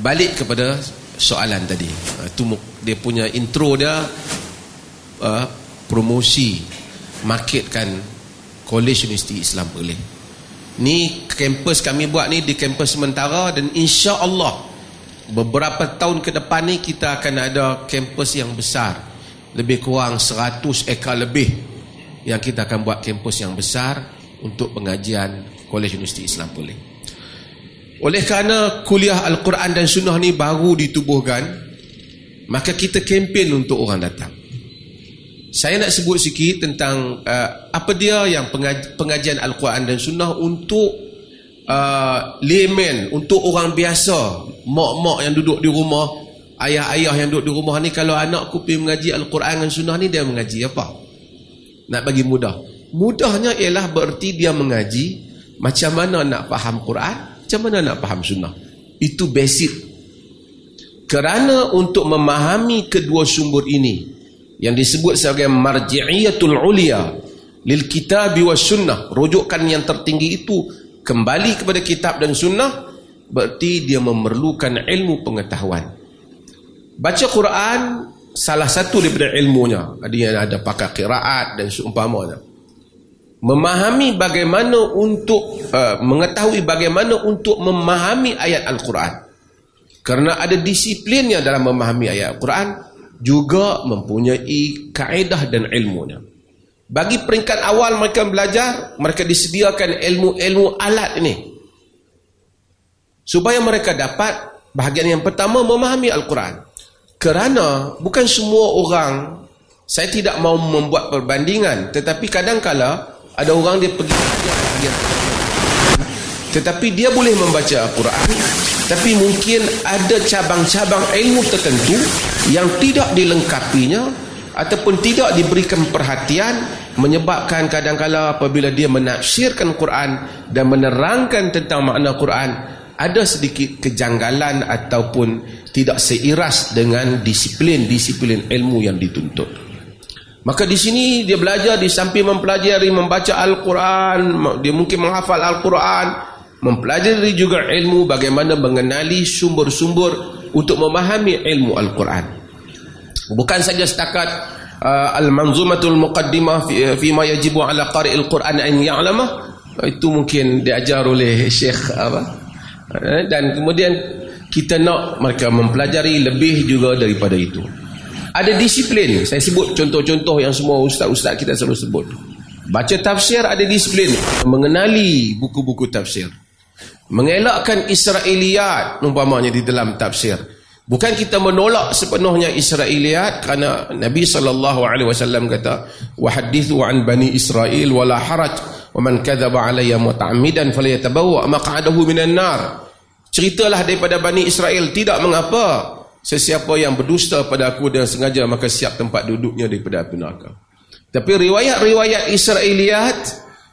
balik kepada soalan tadi. Uh, itu dia punya intro dia uh, promosi marketkan College Universiti Islam boleh. Ni kampus kami buat ni di kampus sementara dan insya Allah beberapa tahun ke depan ni kita akan ada kampus yang besar. Lebih kurang 100 ekar lebih yang kita akan buat kampus yang besar untuk pengajian College Universiti Islam boleh. Oleh kerana kuliah Al-Quran dan Sunnah ni baru ditubuhkan, maka kita kempen untuk orang datang. Saya nak sebut sikit tentang uh, apa dia yang pengaj pengajian Al-Quran dan Sunnah untuk uh, layman, untuk orang biasa, mak-mak yang duduk di rumah, ayah-ayah yang duduk di rumah ni, kalau anakku pergi mengaji Al-Quran dan Sunnah ni, dia mengaji apa? Nak bagi mudah. Mudahnya ialah bererti dia mengaji macam mana nak faham Quran, macam mana nak faham Sunnah. Itu basic. Kerana untuk memahami kedua sumber ini, yang disebut sebagai marji'iyatul ulia lil kitab wa sunnah rujukan yang tertinggi itu kembali kepada kitab dan sunnah berarti dia memerlukan ilmu pengetahuan baca Quran salah satu daripada ilmunya yang ada pakar qiraat dan seumpamanya memahami bagaimana untuk uh, mengetahui bagaimana untuk memahami ayat Al-Quran kerana ada disiplinnya dalam memahami ayat Al-Quran juga mempunyai kaedah dan ilmunya. Bagi peringkat awal mereka belajar, mereka disediakan ilmu-ilmu alat ini. Supaya mereka dapat bahagian yang pertama memahami Al-Quran. Kerana bukan semua orang, saya tidak mau membuat perbandingan, tetapi kadang-kala ada orang dia pergi tetapi dia boleh membaca Al-Quran tapi mungkin ada cabang-cabang ilmu tertentu yang tidak dilengkapinya ataupun tidak diberikan perhatian menyebabkan kadang-kala apabila dia menafsirkan Quran dan menerangkan tentang makna Quran ada sedikit kejanggalan ataupun tidak seiras dengan disiplin-disiplin ilmu yang dituntut. Maka di sini dia belajar di samping mempelajari membaca Al-Quran, dia mungkin menghafal Al-Quran, mempelajari juga ilmu bagaimana mengenali sumber-sumber untuk memahami ilmu Al-Quran. Bukan saja setakat uh, al-manzumatul muqaddimah fi, fi ma yajibu ala qari'il Quran an ya'lamah itu mungkin diajar oleh Syekh apa eh, dan kemudian kita nak mereka mempelajari lebih juga daripada itu. Ada disiplin. Saya sebut contoh-contoh yang semua ustaz-ustaz kita selalu sebut. Baca tafsir ada disiplin. Mengenali buku-buku tafsir mengelakkan Israeliat umpamanya di dalam tafsir bukan kita menolak sepenuhnya Israeliat kerana Nabi sallallahu alaihi wasallam kata wa hadithu an bani Israel wala haraj wa man kadzaba alayya muta'ammidan falyatabawwa maq'adahu minan nar ceritalah daripada bani Israel tidak mengapa sesiapa yang berdusta pada aku dan sengaja maka siap tempat duduknya daripada api neraka tapi riwayat-riwayat Israeliat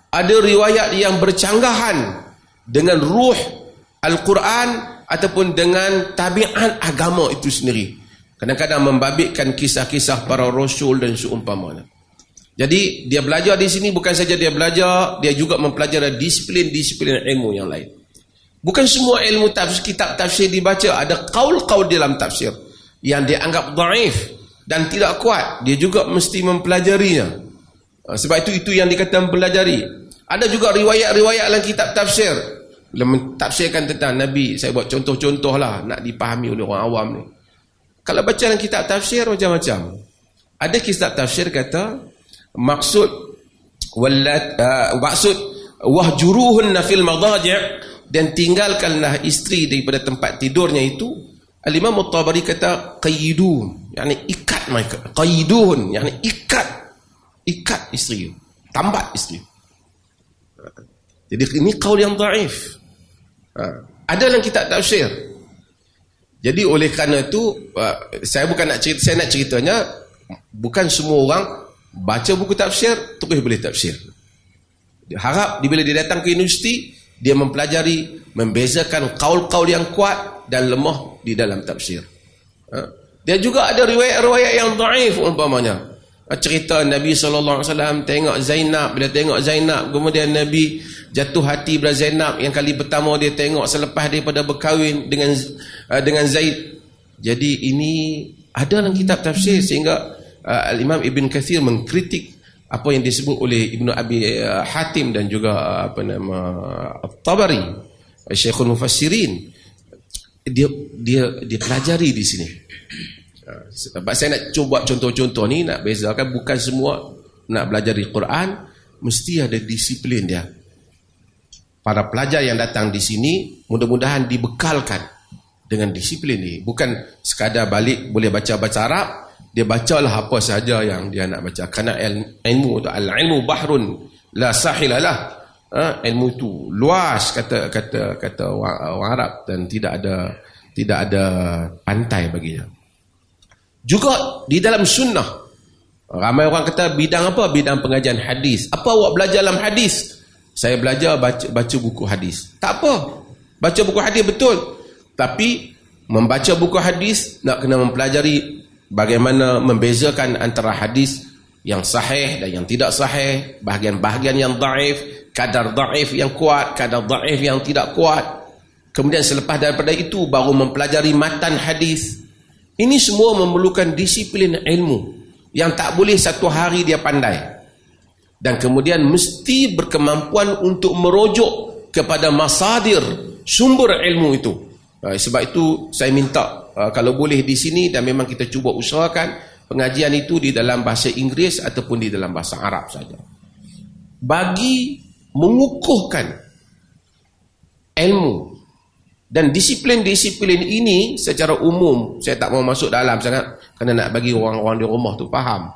ada riwayat yang bercanggahan dengan ruh Al-Quran ataupun dengan tabiat agama itu sendiri. Kadang-kadang membabitkan kisah-kisah para rasul dan seumpamanya. Jadi dia belajar di sini bukan saja dia belajar, dia juga mempelajari disiplin-disiplin ilmu yang lain. Bukan semua ilmu tafsir, kitab tafsir dibaca, ada kaul-kaul dalam tafsir yang dianggap daif dan tidak kuat. Dia juga mesti mempelajarinya. Sebab itu itu yang dikatakan mempelajari. Ada juga riwayat-riwayat dalam kitab tafsir bila mentafsirkan tentang Nabi saya buat contoh-contoh lah nak dipahami oleh orang awam ni kalau baca dalam kitab tafsir macam-macam ada kitab tafsir kata maksud wallat uh, maksud wahjuruhunna fil madaji' dan tinggalkanlah isteri daripada tempat tidurnya itu al-imam at-tabari kata qayyidun. Yakni ikat mereka. Qayyidun. Yakni ikat. Ikat isteri. Tambat isteri. Jadi ini kaul yang dhaif Ha. Ada dalam kitab tafsir. Jadi oleh kerana itu uh, saya bukan nak cerita saya nak ceritanya bukan semua orang baca buku tafsir terus boleh tafsir. Harap bila dia datang ke universiti dia mempelajari membezakan kaul-kaul yang kuat dan lemah di dalam tafsir. Ha. Dia juga ada riwayat-riwayat yang dhaif umpamanya. cerita Nabi SAW tengok Zainab bila tengok Zainab kemudian Nabi jatuh hati pada Zainab yang kali pertama dia tengok selepas daripada berkahwin dengan uh, dengan Zaid jadi ini ada dalam kitab tafsir sehingga uh, Al-Imam Ibn Kathir mengkritik apa yang disebut oleh Ibnu Abi uh, Hatim dan juga uh, apa nama At-Tabari Syekhul Mufassirin dia dia dia pelajari di sini sebab saya nak cuba contoh-contoh ni nak bezakan bukan semua nak belajar di Quran mesti ada disiplin dia. Para pelajar yang datang di sini mudah-mudahan dibekalkan dengan disiplin ni. Bukan sekadar balik boleh baca-baca Arab, dia bacalah apa saja yang dia nak baca. Kerana ilmu tu al-ilmu bahrun la sahilalah. Ha, ilmu tu luas kata kata kata orang Arab dan tidak ada tidak ada pantai baginya. Juga di dalam sunnah. Ramai orang kata bidang apa? Bidang pengajian hadis. Apa awak belajar dalam hadis? Saya belajar baca, baca buku hadis. Tak apa. Baca buku hadis betul. Tapi membaca buku hadis nak kena mempelajari bagaimana membezakan antara hadis yang sahih dan yang tidak sahih, bahagian-bahagian yang daif, kadar daif yang kuat, kadar daif yang tidak kuat. Kemudian selepas daripada itu baru mempelajari matan hadis. Ini semua memerlukan disiplin ilmu yang tak boleh satu hari dia pandai. Dan kemudian mesti berkemampuan untuk merujuk kepada masadir sumber ilmu itu. Uh, sebab itu saya minta uh, kalau boleh di sini dan memang kita cuba usahakan pengajian itu di dalam bahasa Inggeris ataupun di dalam bahasa Arab saja. Bagi mengukuhkan ilmu dan disiplin-disiplin ini secara umum, saya tak mau masuk dalam sangat kerana nak bagi orang-orang di rumah tu faham.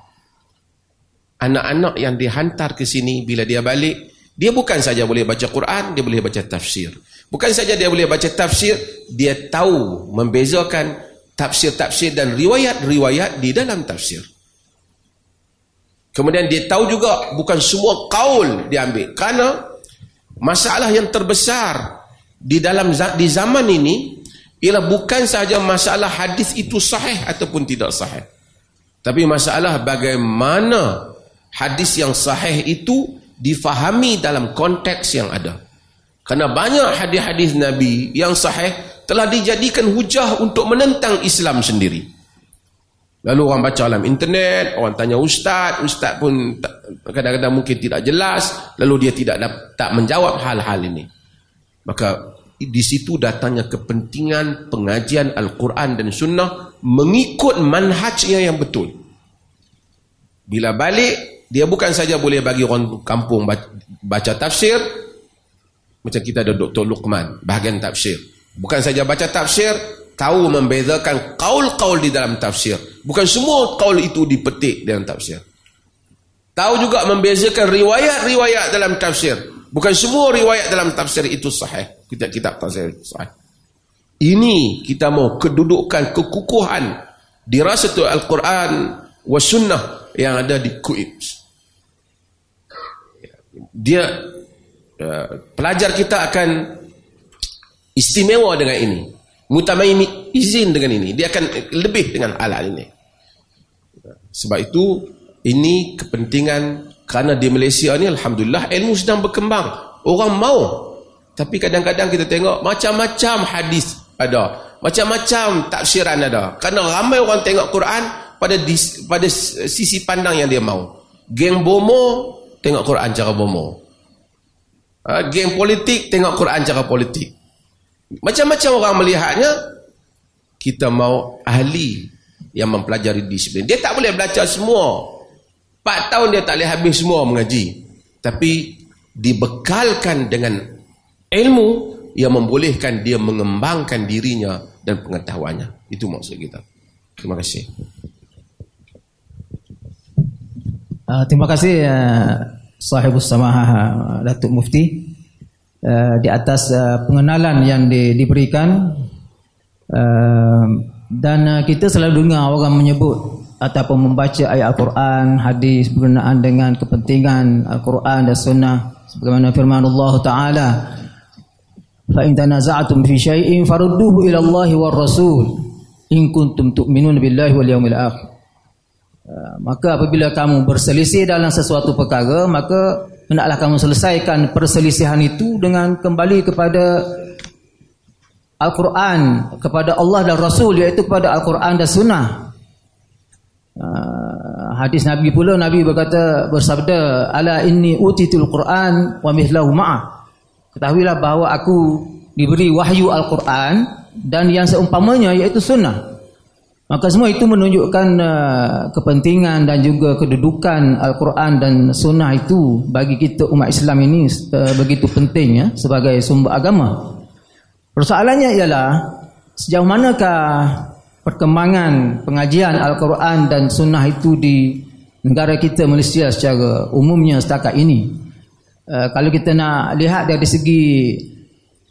Anak-anak yang dihantar ke sini bila dia balik, dia bukan saja boleh baca Quran, dia boleh baca tafsir. Bukan saja dia boleh baca tafsir, dia tahu membezakan tafsir-tafsir dan riwayat-riwayat di dalam tafsir. Kemudian dia tahu juga bukan semua kaul diambil. Kerana masalah yang terbesar di dalam di zaman ini ialah bukan sahaja masalah hadis itu sahih ataupun tidak sahih tapi masalah bagaimana hadis yang sahih itu difahami dalam konteks yang ada kerana banyak hadis-hadis Nabi yang sahih telah dijadikan hujah untuk menentang Islam sendiri lalu orang baca dalam internet orang tanya ustaz ustaz pun kadang-kadang mungkin tidak jelas lalu dia tidak tak menjawab hal-hal ini Maka di situ datangnya kepentingan pengajian Al-Quran dan Sunnah mengikut manhajnya yang betul. Bila balik, dia bukan saja boleh bagi orang kampung baca tafsir, macam kita ada Dr. Luqman, bahagian tafsir. Bukan saja baca tafsir, tahu membezakan kaul-kaul di dalam tafsir. Bukan semua kaul itu dipetik dalam tafsir. Tahu juga membezakan riwayat-riwayat dalam tafsir. Bukan semua riwayat dalam tafsir itu sahih. Kita kitab tafsir itu sahih. Ini kita mau kedudukan kekukuhan dirasatul Al-Quran wa sunnah yang ada di Kuwait. Dia pelajar kita akan istimewa dengan ini. Mutamaimi izin dengan ini. Dia akan lebih dengan hal-hal ini. Sebab itu ini kepentingan kerana di Malaysia ni Alhamdulillah ilmu sedang berkembang. Orang mau. Tapi kadang-kadang kita tengok macam-macam hadis ada. Macam-macam tafsiran ada. Kerana ramai orang tengok Quran pada pada sisi pandang yang dia mau. Geng bomo tengok Quran cara bomo. Ha, geng politik tengok Quran cara politik. Macam-macam orang melihatnya kita mau ahli yang mempelajari disiplin. Dia tak boleh belajar semua. 4 tahun dia tak boleh habis semua mengaji. Tapi dibekalkan dengan ilmu yang membolehkan dia mengembangkan dirinya dan pengetahuannya. Itu maksud kita. Terima kasih. Uh, terima kasih uh, sahibus samaha uh, Datuk Mufti uh, di atas uh, pengenalan yang di, diberikan uh, dan uh, kita selalu dengar orang menyebut ataupun membaca ayat Al-Quran, hadis berkenaan dengan kepentingan Al-Quran dan Sunnah. Sebagaimana firman Allah Taala fa in tanaza'tum fi shay'in farudduhu ila Allah war Rasul in kuntum tu'minun billahi wal yawmil akhir maka apabila kamu berselisih dalam sesuatu perkara maka hendaklah kamu selesaikan perselisihan itu dengan kembali kepada Al-Quran kepada Allah dan Rasul iaitu kepada Al-Quran dan Sunnah. Uh, hadis Nabi pula Nabi berkata bersabda ala inni utitul Quran wa mithlahu ma'ah ketahuilah bahawa aku diberi wahyu Al-Quran dan yang seumpamanya iaitu Sunnah Maka semua itu menunjukkan uh, kepentingan dan juga kedudukan Al-Quran dan Sunnah itu bagi kita umat Islam ini uh, begitu penting ya, sebagai sumber agama. Persoalannya ialah sejauh manakah perkembangan pengajian Al-Quran dan Sunnah itu di negara kita Malaysia secara umumnya setakat ini. Uh, kalau kita nak lihat dari segi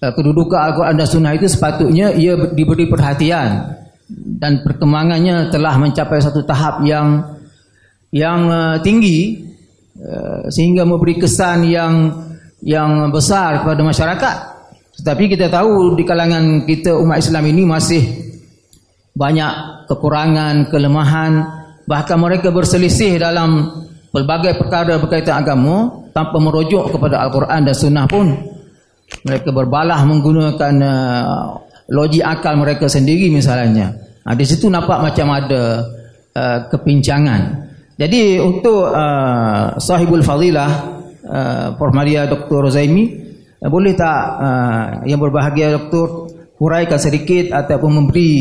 uh, kedudukan Al-Quran dan Sunnah itu sepatutnya ia diberi perhatian dan perkembangannya telah mencapai satu tahap yang yang uh, tinggi uh, sehingga memberi kesan yang yang besar kepada masyarakat. Tetapi kita tahu di kalangan kita umat Islam ini masih banyak kekurangan, kelemahan, bahkan mereka berselisih dalam pelbagai perkara berkaitan agama tanpa merujuk kepada Al-Quran dan Sunnah pun mereka berbalah menggunakan uh, logik akal mereka sendiri misalnya. Ha, di situ nampak macam ada uh, kepincangan. Jadi untuk uh, sahibul fadilah uh, Prof. Maria Dr. Rozaimi uh, boleh tak uh, yang berbahagia Dr. huraikan sedikit ataupun memberi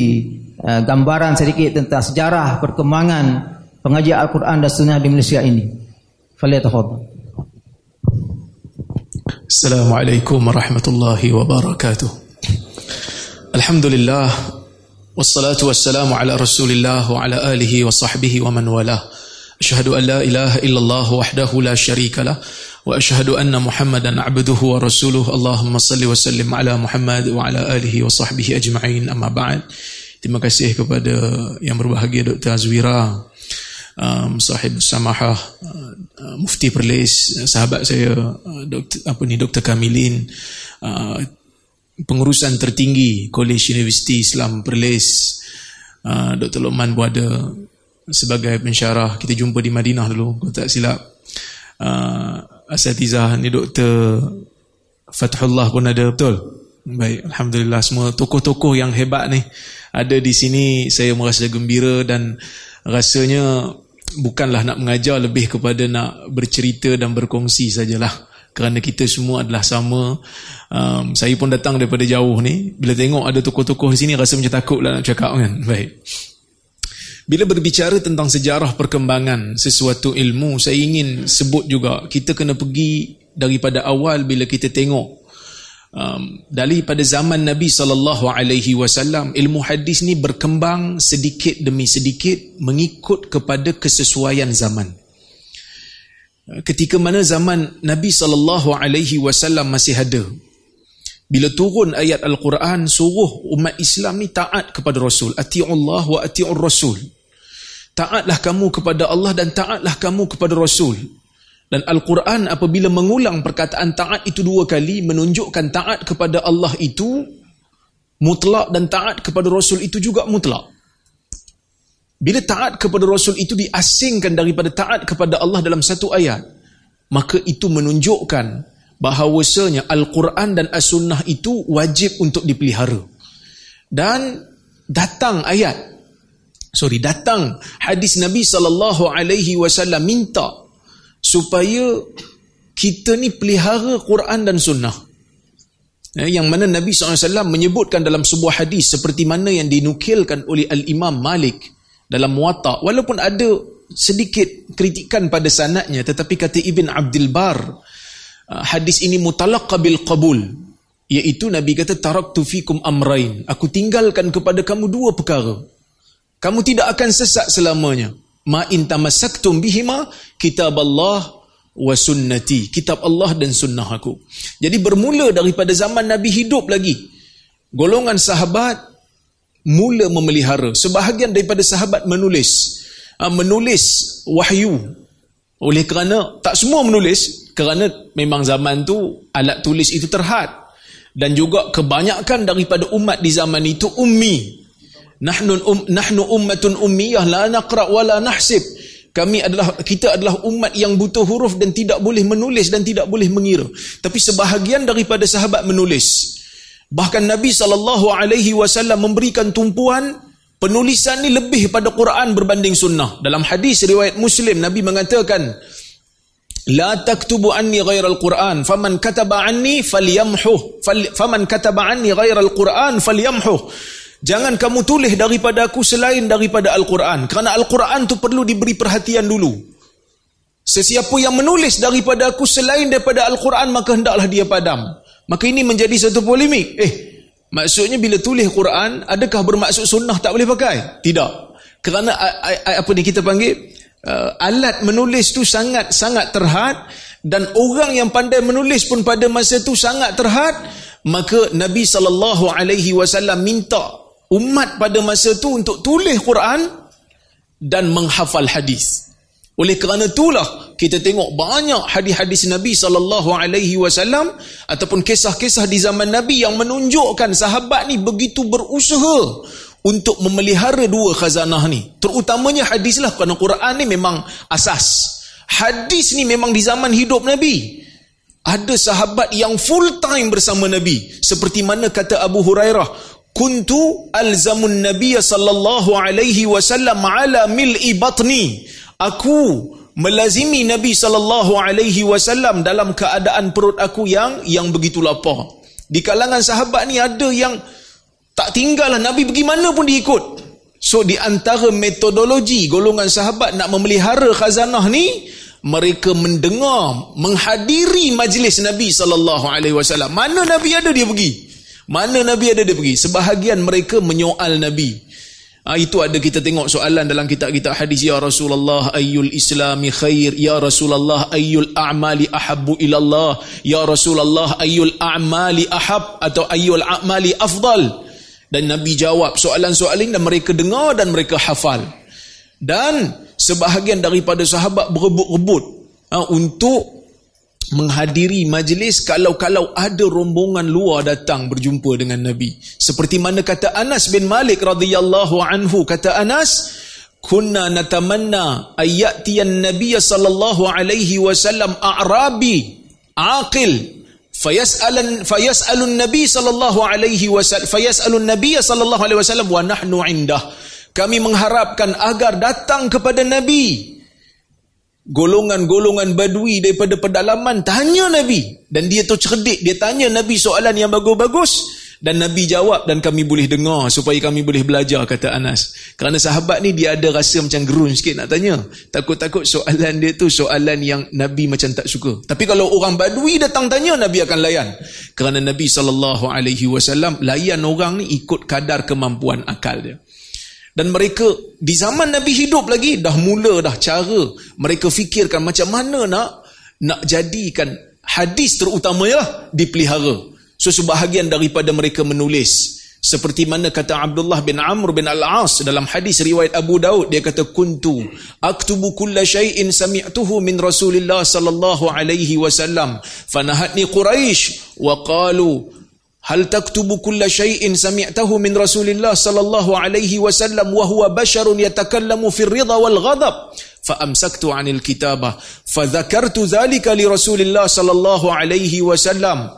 uh, gambaran sedikit tentang sejarah perkembangan pengajian Al-Quran dan Sunnah di Malaysia ini. Faliatafadhal. Assalamualaikum warahmatullahi wabarakatuh. Alhamdulillah Wassalatu wassalamu ala rasulillah wa ala alihi wa sahbihi wa man walah Ashahadu an la ilaha illallah wahdahu la sharika lah Wa ashahadu anna muhammadan abduhu wa rasuluh Allahumma salli wa sallim ala muhammad wa ala alihi wa sahbihi ajma'in amma ba'd Terima kasih kepada yang berbahagia Dr. Azwira um, Sahib Samahah uh, uh, Mufti Perlis Sahabat saya uh, Dr. Apa ni, Dr. Kamilin uh, pengurusan tertinggi College Universiti Islam Perlis uh, Dr. Lokman Buada sebagai pensyarah. Kita jumpa di Madinah dulu kalau tak silap. Uh, Asatizah ni Dr. Fathullah pun ada. Betul? Baik Alhamdulillah. Semua tokoh-tokoh yang hebat ni ada di sini. Saya merasa gembira dan rasanya bukanlah nak mengajar lebih kepada nak bercerita dan berkongsi sajalah kerana kita semua adalah sama. Um, saya pun datang daripada jauh ni. Bila tengok ada tokoh-tokoh di sini rasa macam takut lah nak cakap kan. Baik. Bila berbicara tentang sejarah perkembangan sesuatu ilmu saya ingin sebut juga kita kena pergi daripada awal bila kita tengok um, daripada zaman Nabi sallallahu alaihi wasallam ilmu hadis ni berkembang sedikit demi sedikit mengikut kepada kesesuaian zaman ketika mana zaman Nabi sallallahu alaihi wasallam masih ada. Bila turun ayat al-Quran suruh umat Islam ni taat kepada Rasul. Atiullah wa atiur rasul. Taatlah kamu kepada Allah dan taatlah kamu kepada Rasul. Dan Al-Quran apabila mengulang perkataan taat itu dua kali menunjukkan taat kepada Allah itu mutlak dan taat kepada Rasul itu juga mutlak bila taat kepada Rasul itu diasingkan daripada taat kepada Allah dalam satu ayat, maka itu menunjukkan bahawasanya Al-Quran dan As-Sunnah itu wajib untuk dipelihara. Dan datang ayat, sorry, datang hadis Nabi sallallahu alaihi wasallam minta supaya kita ni pelihara Quran dan Sunnah. Ya, yang mana Nabi SAW menyebutkan dalam sebuah hadis seperti mana yang dinukilkan oleh Al-Imam Malik dalam muwatta. Walaupun ada sedikit kritikan pada sanadnya tetapi kata Ibn Abdul Bar uh, hadis ini mutalaqqa bil qabul. Iaitu nabi kata taraktu fikum amrain aku tinggalkan kepada kamu dua perkara. Kamu tidak akan sesat selamanya. Ma in tamassaktum bihima kitab Allah wa sunnati. Kitab Allah dan sunnah aku. Jadi bermula daripada zaman nabi hidup lagi. Golongan sahabat mula memelihara. Sebahagian daripada sahabat menulis uh, menulis wahyu. Oleh kerana tak semua menulis kerana memang zaman tu alat tulis itu terhad. Dan juga kebanyakan daripada umat di zaman itu ummi. Nahnu um, nahnu ummatun ummiyah la naqra wa la nahsib. Kami adalah kita adalah umat yang butuh huruf dan tidak boleh menulis dan tidak boleh mengira tapi sebahagian daripada sahabat menulis bahkan Nabi saw memberikan tumpuan penulisan ni lebih pada Quran berbanding sunnah dalam hadis riwayat Muslim Nabi mengatakan la taktubu anni ghairal Quran faman kataba anni falyamhu faman kataba anni ghairal Quran falyamhu Jangan kamu tulis daripada aku selain daripada Al-Quran. Kerana Al-Quran tu perlu diberi perhatian dulu. Sesiapa yang menulis daripada aku selain daripada Al-Quran, maka hendaklah dia padam. Maka ini menjadi satu polemik. Eh, maksudnya bila tulis Quran, adakah bermaksud sunnah tak boleh pakai? Tidak. Kerana apa ni kita panggil? Uh, alat menulis tu sangat sangat terhad dan orang yang pandai menulis pun pada masa tu sangat terhad maka Nabi sallallahu alaihi wasallam minta umat pada masa tu untuk tulis Quran dan menghafal hadis. Oleh kerana itulah kita tengok banyak hadis-hadis Nabi sallallahu alaihi wasallam ataupun kisah-kisah di zaman Nabi yang menunjukkan sahabat ni begitu berusaha untuk memelihara dua khazanah ni. Terutamanya hadislah kerana Quran ni memang asas. Hadis ni memang di zaman hidup Nabi. Ada sahabat yang full time bersama Nabi. Seperti mana kata Abu Hurairah, kuntu alzamun nabiy sallallahu alaihi wasallam ala mil'i batni aku melazimi nabi sallallahu alaihi wasallam dalam keadaan perut aku yang yang begitu lapar di kalangan sahabat ni ada yang tak tinggallah nabi pergi mana pun diikut so di antara metodologi golongan sahabat nak memelihara khazanah ni mereka mendengar menghadiri majlis nabi sallallahu alaihi wasallam mana nabi ada dia pergi mana Nabi ada dia pergi? Sebahagian mereka menyoal Nabi. Ha, itu ada kita tengok soalan dalam kitab-kitab hadis. Ya Rasulullah ayyul islami khair. Ya Rasulullah ayyul a'mali ahabbu ilallah. Ya Rasulullah ayyul a'mali ahab. Atau ayyul a'mali afdal. Dan Nabi jawab soalan-soalan dan mereka dengar dan mereka hafal. Dan sebahagian daripada sahabat berebut-rebut ha, untuk menghadiri majlis kalau-kalau ada rombongan luar datang berjumpa dengan Nabi. Seperti mana kata Anas bin Malik radhiyallahu anhu kata Anas, "Kunna natamanna ayyatiyan Nabiy sallallahu alaihi wasallam a'rabi aqil fayas'alan fayas'alun Nabi sallallahu alaihi wasallam fayas'alun Nabiy sallallahu alaihi wasallam wa nahnu indah." Kami mengharapkan agar datang kepada Nabi golongan-golongan badui daripada pedalaman tanya Nabi. Dan dia tu cerdik dia tanya Nabi soalan yang bagus-bagus. Dan Nabi jawab dan kami boleh dengar supaya kami boleh belajar kata Anas. Kerana sahabat ni dia ada rasa macam gerun sikit nak tanya. Takut-takut soalan dia tu soalan yang Nabi macam tak suka. Tapi kalau orang badui datang tanya Nabi akan layan. Kerana Nabi SAW layan orang ni ikut kadar kemampuan akal dia dan mereka di zaman Nabi hidup lagi dah mula dah cara mereka fikirkan macam mana nak nak jadikan hadis terutamanya dipelihara. So sebahagian daripada mereka menulis seperti mana kata Abdullah bin Amr bin Al-As dalam hadis riwayat Abu Daud dia kata kuntu aktubu kulla shay'in sami'tuhu min Rasulillah sallallahu alaihi wasallam fanahatni Quraisy wa qalu هل تكتب كل شيء سمعته من رسول الله صلى الله عليه وسلم وهو بشر يتكلم في الرضا والغضب؟ فأمسكت عن الكتابة فذكرت ذلك لرسول الله صلى الله عليه وسلم.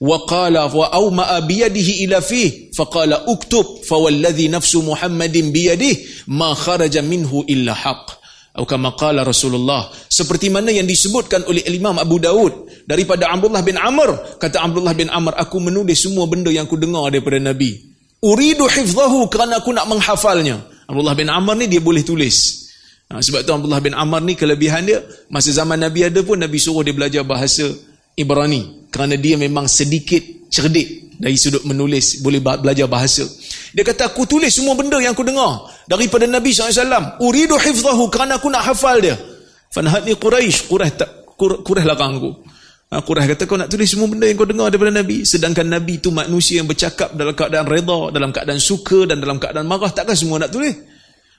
وقال وأومأ بيده إلى فيه فقال اكتب فوالذي نفس محمد بيده ما خرج منه إلا حق. Atau kama Rasulullah seperti mana yang disebutkan oleh Imam Abu Daud daripada Abdullah bin Amr. Kata Abdullah bin Amr aku menulis semua benda yang aku dengar daripada Nabi. Uridu hifzahu kerana aku nak menghafalnya. Abdullah bin Amr ni dia boleh tulis. Ha, sebab tu Abdullah bin Amr ni kelebihan dia masa zaman Nabi ada pun Nabi suruh dia belajar bahasa Ibrani. Kerana dia memang sedikit cerdik dari sudut menulis boleh belajar bahasa dia kata aku tulis semua benda yang aku dengar daripada Nabi SAW. Uridu hifzahu kerana aku nak hafal dia. Fanahadni Quraisy, Quraisy tak Quraisy lakang aku. Ha, Quraisy kata kau nak tulis semua benda yang kau dengar daripada Nabi. Sedangkan Nabi itu manusia yang bercakap dalam keadaan reda, dalam keadaan suka dan dalam keadaan marah. Takkan semua nak tulis?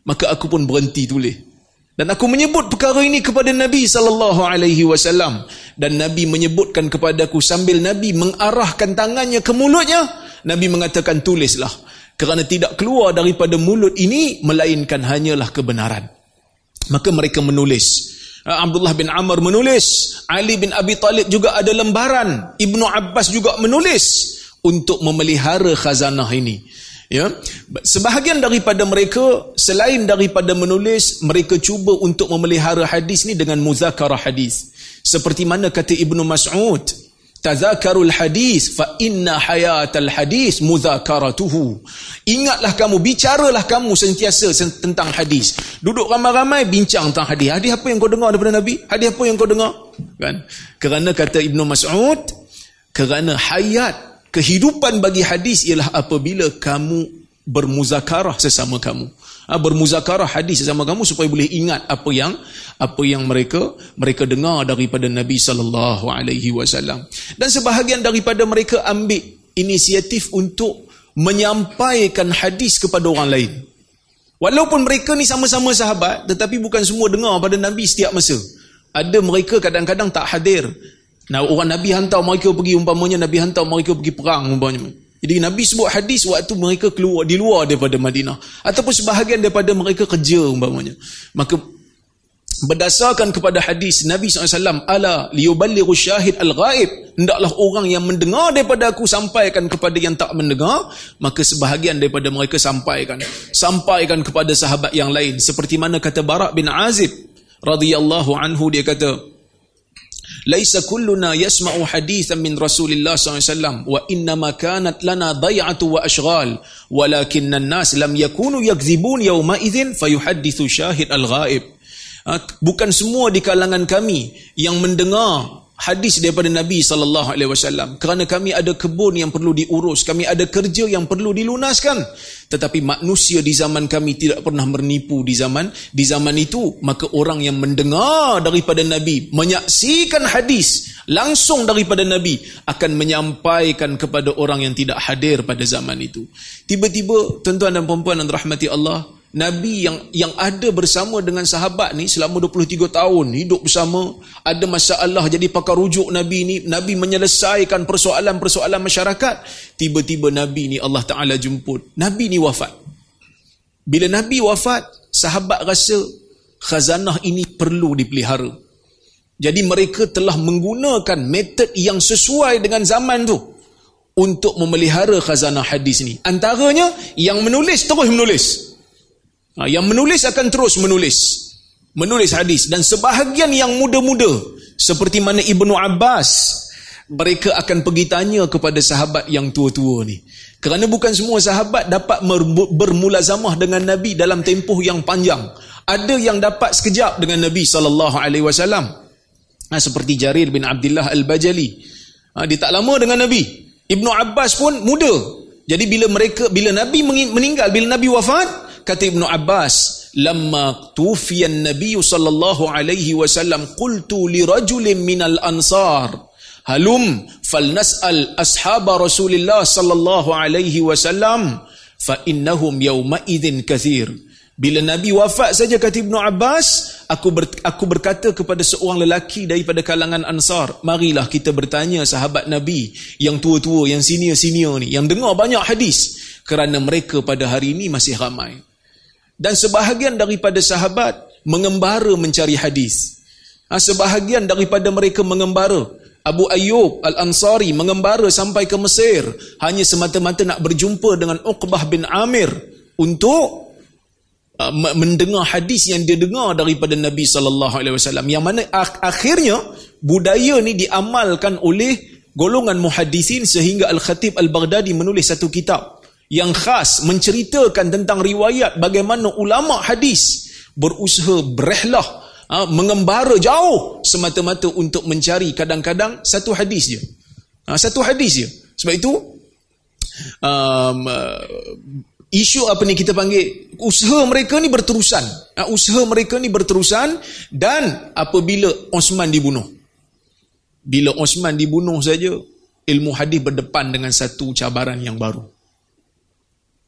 Maka aku pun berhenti tulis. Dan aku menyebut perkara ini kepada Nabi sallallahu alaihi wasallam dan Nabi menyebutkan kepadaku sambil Nabi mengarahkan tangannya ke mulutnya Nabi mengatakan tulislah kerana tidak keluar daripada mulut ini melainkan hanyalah kebenaran. Maka mereka menulis. Ah, Abdullah bin Amr menulis. Ali bin Abi Talib juga ada lembaran. Ibnu Abbas juga menulis untuk memelihara khazanah ini. Ya? Sebahagian daripada mereka selain daripada menulis mereka cuba untuk memelihara hadis ni dengan muzakarah hadis. Seperti mana kata Ibnu Mas'ud Tazakarul hadis fa inna hayatal hadis muzakaratuhu. Ingatlah kamu, bicaralah kamu sentiasa tentang hadis. Duduk ramai-ramai bincang tentang hadis. Hadis apa yang kau dengar daripada Nabi? Hadis apa yang kau dengar? Kan? Kerana kata Ibnu Mas'ud, kerana hayat kehidupan bagi hadis ialah apabila kamu bermuzakarah sesama kamu bermuzakarah hadis sesama kamu supaya boleh ingat apa yang apa yang mereka mereka dengar daripada Nabi sallallahu alaihi wasallam. Dan sebahagian daripada mereka ambil inisiatif untuk menyampaikan hadis kepada orang lain. Walaupun mereka ni sama-sama sahabat tetapi bukan semua dengar pada Nabi setiap masa. Ada mereka kadang-kadang tak hadir. Nah, orang Nabi hantar mereka pergi umpamanya Nabi hantar mereka pergi perang umpamanya jadi Nabi sebut hadis waktu mereka keluar di luar daripada Madinah. Ataupun sebahagian daripada mereka kerja umpamanya. Maka berdasarkan kepada hadis Nabi SAW ala liyuballighu syahid al-ghaib. Hendaklah orang yang mendengar daripada aku sampaikan kepada yang tak mendengar maka sebahagian daripada mereka sampaikan. Sampaikan kepada sahabat yang lain. Seperti mana kata Barak bin Azib radhiyallahu anhu dia kata Laisa kulluna yasma'u hadithan min Rasulillah SAW wa innama kanat lana day'atu wa ashghal walakinna an-nas lam yakunu yakzibun yawma idzin fayuhaddithu syahid al-ghaib. Ha, bukan semua di kalangan kami yang mendengar hadis daripada Nabi sallallahu alaihi wasallam. Kerana kami ada kebun yang perlu diurus kami ada kerja yang perlu dilunaskan. Tetapi manusia di zaman kami tidak pernah menipu di zaman di zaman itu maka orang yang mendengar daripada Nabi menyaksikan hadis langsung daripada Nabi akan menyampaikan kepada orang yang tidak hadir pada zaman itu. Tiba-tiba tuan-tuan dan puan-puan dan rahmati Allah Nabi yang yang ada bersama dengan sahabat ni selama 23 tahun hidup bersama ada masalah jadi pakar rujuk Nabi ni Nabi menyelesaikan persoalan-persoalan masyarakat tiba-tiba Nabi ni Allah Taala jemput. Nabi ni wafat. Bila Nabi wafat sahabat rasa khazanah ini perlu dipelihara. Jadi mereka telah menggunakan metod yang sesuai dengan zaman tu untuk memelihara khazanah hadis ni. Antaranya yang menulis terus menulis yang menulis akan terus menulis. Menulis hadis. Dan sebahagian yang muda-muda. Seperti mana Ibnu Abbas. Mereka akan pergi tanya kepada sahabat yang tua-tua ni. Kerana bukan semua sahabat dapat bermulazamah dengan Nabi dalam tempoh yang panjang. Ada yang dapat sekejap dengan Nabi SAW. Ha, seperti Jarir bin Abdullah Al-Bajali. Ha, dia tak lama dengan Nabi. Ibnu Abbas pun muda. Jadi bila mereka bila Nabi meninggal, bila Nabi wafat, kata Ibnu Abbas lamma tufiya an-nabiy sallallahu alaihi wasallam qultu li rajulin minal ansar. Halum falnas'al ashab rasulillah sallallahu alaihi wasallam fa innahum yawma idzin kathir. Bila Nabi wafat saja kata Ibnu Abbas, aku ber, aku berkata kepada seorang lelaki daripada kalangan Ansar, marilah kita bertanya sahabat Nabi yang tua-tua, yang senior-senior ni, yang dengar banyak hadis kerana mereka pada hari ini masih ramai dan sebahagian daripada sahabat mengembara mencari hadis. Ha, sebahagian daripada mereka mengembara. Abu Ayyub Al-Ansari mengembara sampai ke Mesir hanya semata-mata nak berjumpa dengan Uqbah bin Amir untuk uh, mendengar hadis yang dia dengar daripada Nabi sallallahu alaihi wasallam yang mana ak- akhirnya budaya ni diamalkan oleh golongan muhaddisin sehingga Al-Khatib Al-Baghdadi menulis satu kitab yang khas menceritakan tentang riwayat bagaimana ulama hadis berusaha berehlah ha, mengembara jauh semata-mata untuk mencari kadang-kadang satu hadis je. Ha, satu hadis je. Sebab itu um, uh, isu apa ni kita panggil? Usaha mereka ni berterusan. Ha, usaha mereka ni berterusan dan apabila Osman dibunuh bila Osman dibunuh saja ilmu hadis berdepan dengan satu cabaran yang baru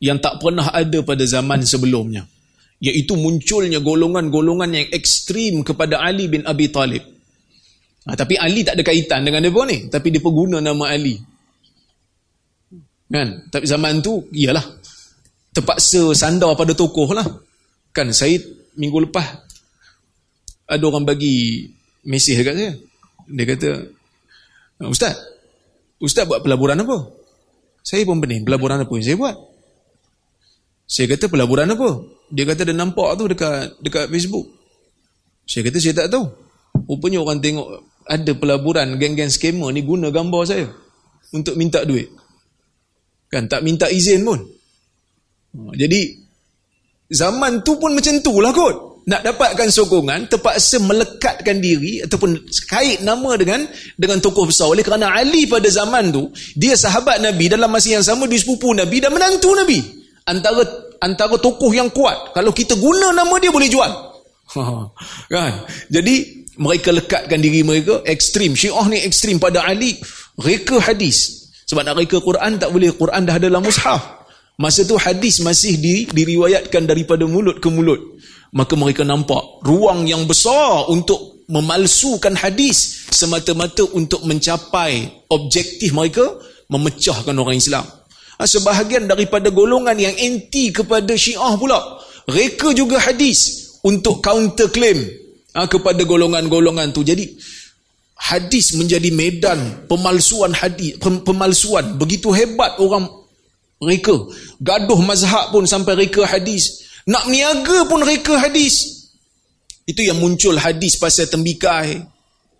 yang tak pernah ada pada zaman sebelumnya. Iaitu munculnya golongan-golongan yang ekstrim kepada Ali bin Abi Talib. Ha, tapi Ali tak ada kaitan dengan dia ni. Tapi dia pengguna nama Ali. Kan? Tapi zaman tu iyalah. Terpaksa sandar pada tokoh lah. Kan? Saya minggu lepas ada orang bagi mesej dekat saya. Dia kata, Ustaz, Ustaz buat pelaburan apa? Saya pun pening, pelaburan apa yang saya buat? Saya kata pelaburan apa? Dia kata dia nampak tu dekat dekat Facebook. Saya kata saya tak tahu. Rupanya orang tengok ada pelaburan geng-geng skamer ni guna gambar saya untuk minta duit. Kan tak minta izin pun. Ha, jadi zaman tu pun macam tu lah kot nak dapatkan sokongan terpaksa melekatkan diri ataupun kait nama dengan dengan tokoh besar oleh kerana Ali pada zaman tu dia sahabat Nabi dalam masa yang sama dia sepupu Nabi dan menantu Nabi antara antara tokoh yang kuat. Kalau kita guna nama dia boleh jual. Kan? Jadi mereka lekatkan diri mereka. Ekstrim. Syiah ni ekstrim pada Ali. Reka hadis. Sebab nak reka Quran tak boleh. Quran dah ada dalam mushaf. Masa tu hadis masih di, diriwayatkan daripada mulut ke mulut. Maka mereka nampak ruang yang besar untuk memalsukan hadis semata-mata untuk mencapai objektif mereka memecahkan orang Islam. Ha, sebahagian daripada golongan yang anti kepada Syiah pula reka juga hadis untuk counter claim ha, kepada golongan-golongan tu. Jadi hadis menjadi medan pemalsuan hadis pemalsuan begitu hebat orang reka gaduh mazhab pun sampai reka hadis nak niaga pun reka hadis. Itu yang muncul hadis pasal tembikai.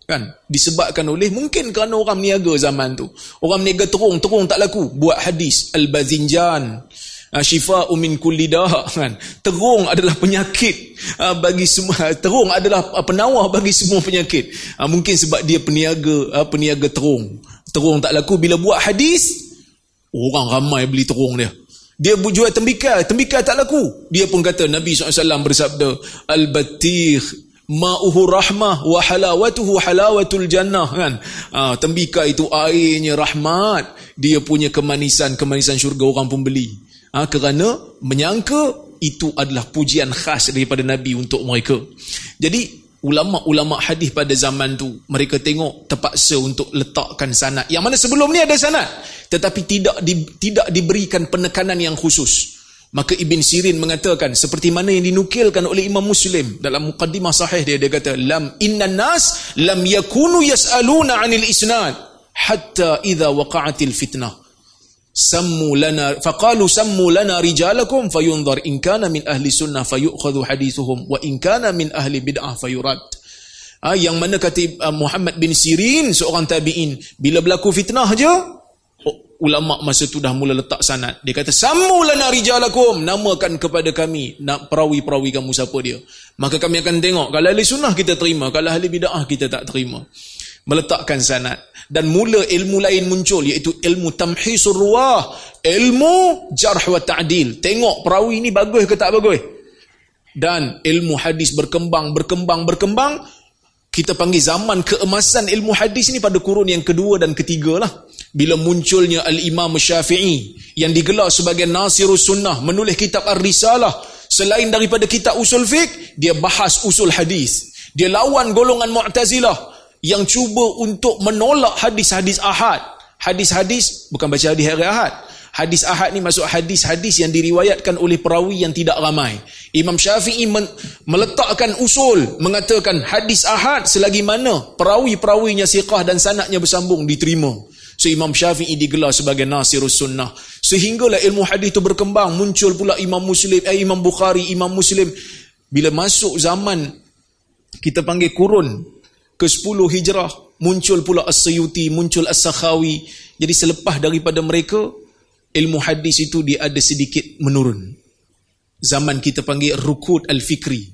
Kan? Disebabkan oleh mungkin kerana orang niaga zaman tu. Orang niaga terung, terung tak laku. Buat hadis. Al-Bazinjan. Ah, Syifa umin kulli kan terung adalah penyakit ah, bagi semua terung adalah penawar bagi semua penyakit ah, mungkin sebab dia peniaga peniaga terung terung tak laku bila buat hadis orang ramai beli terung dia dia jual tembikar, tembikar tak laku. Dia pun kata Nabi SAW bersabda, Al-Batir ma'uhu rahmah wa halawatuhu halawatul jannah kan. Ha, tembikar itu airnya rahmat. Dia punya kemanisan, kemanisan syurga orang pun beli. Ha, kerana menyangka itu adalah pujian khas daripada Nabi untuk mereka. Jadi ulama-ulama hadis pada zaman tu mereka tengok terpaksa untuk letakkan sanad yang mana sebelum ni ada sanad tetapi tidak di, tidak diberikan penekanan yang khusus maka Ibn Sirin mengatakan seperti mana yang dinukilkan oleh Imam Muslim dalam muqaddimah sahih dia dia kata lam inna nas lam yakunu yas'aluna 'anil isnad hatta idza waqa'atil fitnah. Sammu lana faqalu sammu lana rijalakum fayunzar in kana min ahli sunnah fayu'khadhu hadithuhum wa in kana min ahli bid'ah fayurad. Ha, yang mana kata uh, Muhammad bin Sirin seorang tabi'in bila berlaku fitnah je ulama masa tu dah mula letak sanad. Dia kata sammu lana rijalakum. Namakan kepada kami nak perawi-perawi kamu siapa dia. Maka kami akan tengok kalau ahli sunnah kita terima kalau ahli bid'ah kita tak terima. Meletakkan sanad. Dan mula ilmu lain muncul iaitu ilmu tamhisur ruah ilmu jarh wa ta'dil. Tengok perawi ni bagus ke tak bagus? Dan ilmu hadis berkembang berkembang berkembang kita panggil zaman keemasan ilmu hadis ni pada kurun yang kedua dan ketiga lah bila munculnya al-imam syafi'i yang digelar sebagai nasirus sunnah menulis kitab ar-risalah selain daripada kitab usul fiqh dia bahas usul hadis dia lawan golongan mu'tazilah yang cuba untuk menolak hadis-hadis ahad. Hadis-hadis bukan baca hadis hari ahad. Hadis ahad ni masuk hadis-hadis yang diriwayatkan oleh perawi yang tidak ramai. Imam Syafi'i meletakkan usul mengatakan hadis ahad selagi mana perawi-perawinya siqah dan sanaknya bersambung diterima. So Imam Syafi'i digelar sebagai Nasirus Sunnah. Sehinggalah ilmu hadis itu berkembang, muncul pula Imam Muslim, eh, Imam Bukhari, Imam Muslim. Bila masuk zaman kita panggil kurun ke-10 hijrah muncul pula As-Suyuti, muncul As-Sakhawi. Jadi selepas daripada mereka ilmu hadis itu dia ada sedikit menurun. Zaman kita panggil Rukud Al-Fikri.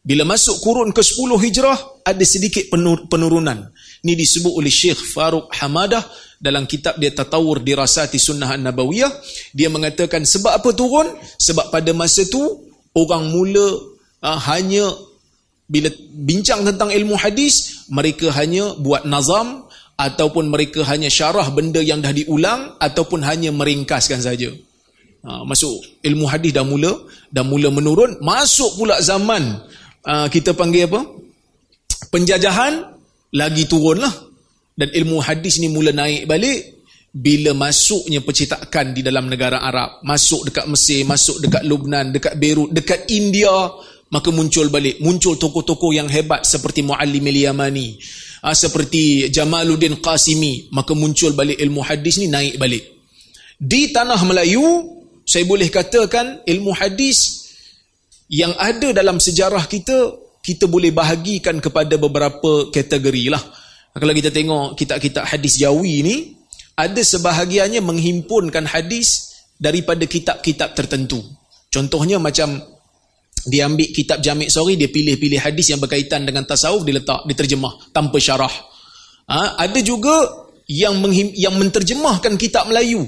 Bila masuk kurun ke-10 hijrah ada sedikit penurunan. Ini disebut oleh Syekh Faruq Hamadah dalam kitab dia Tatawur Dirasati Sunnah An-Nabawiyah. Dia mengatakan sebab apa turun? Sebab pada masa tu orang mula uh, hanya bila bincang tentang ilmu hadis mereka hanya buat nazam ataupun mereka hanya syarah benda yang dah diulang ataupun hanya meringkaskan saja ha, masuk ilmu hadis dah mula dah mula menurun masuk pula zaman uh, kita panggil apa penjajahan lagi turunlah. Dan ilmu hadis ni mula naik balik. Bila masuknya percetakan di dalam negara Arab masuk dekat Mesir masuk dekat Lubnan dekat Beirut dekat India maka muncul balik. Muncul tokoh-tokoh yang hebat seperti Muallim al-Yamani uh, seperti Jamaluddin Qasimi. Maka muncul balik ilmu hadis ni naik balik. Di tanah Melayu saya boleh katakan ilmu hadis yang ada dalam sejarah kita kita boleh bahagikan kepada beberapa kategori lah kalau kita tengok kitab-kitab hadis Jawi ni ada sebahagiannya menghimpunkan hadis daripada kitab-kitab tertentu. Contohnya macam dia ambil kitab Jamik Sori, dia pilih-pilih hadis yang berkaitan dengan tasawuf, dia letak, diterjemah tanpa syarah. Ha? Ada juga yang menghim, yang menterjemahkan kitab Melayu.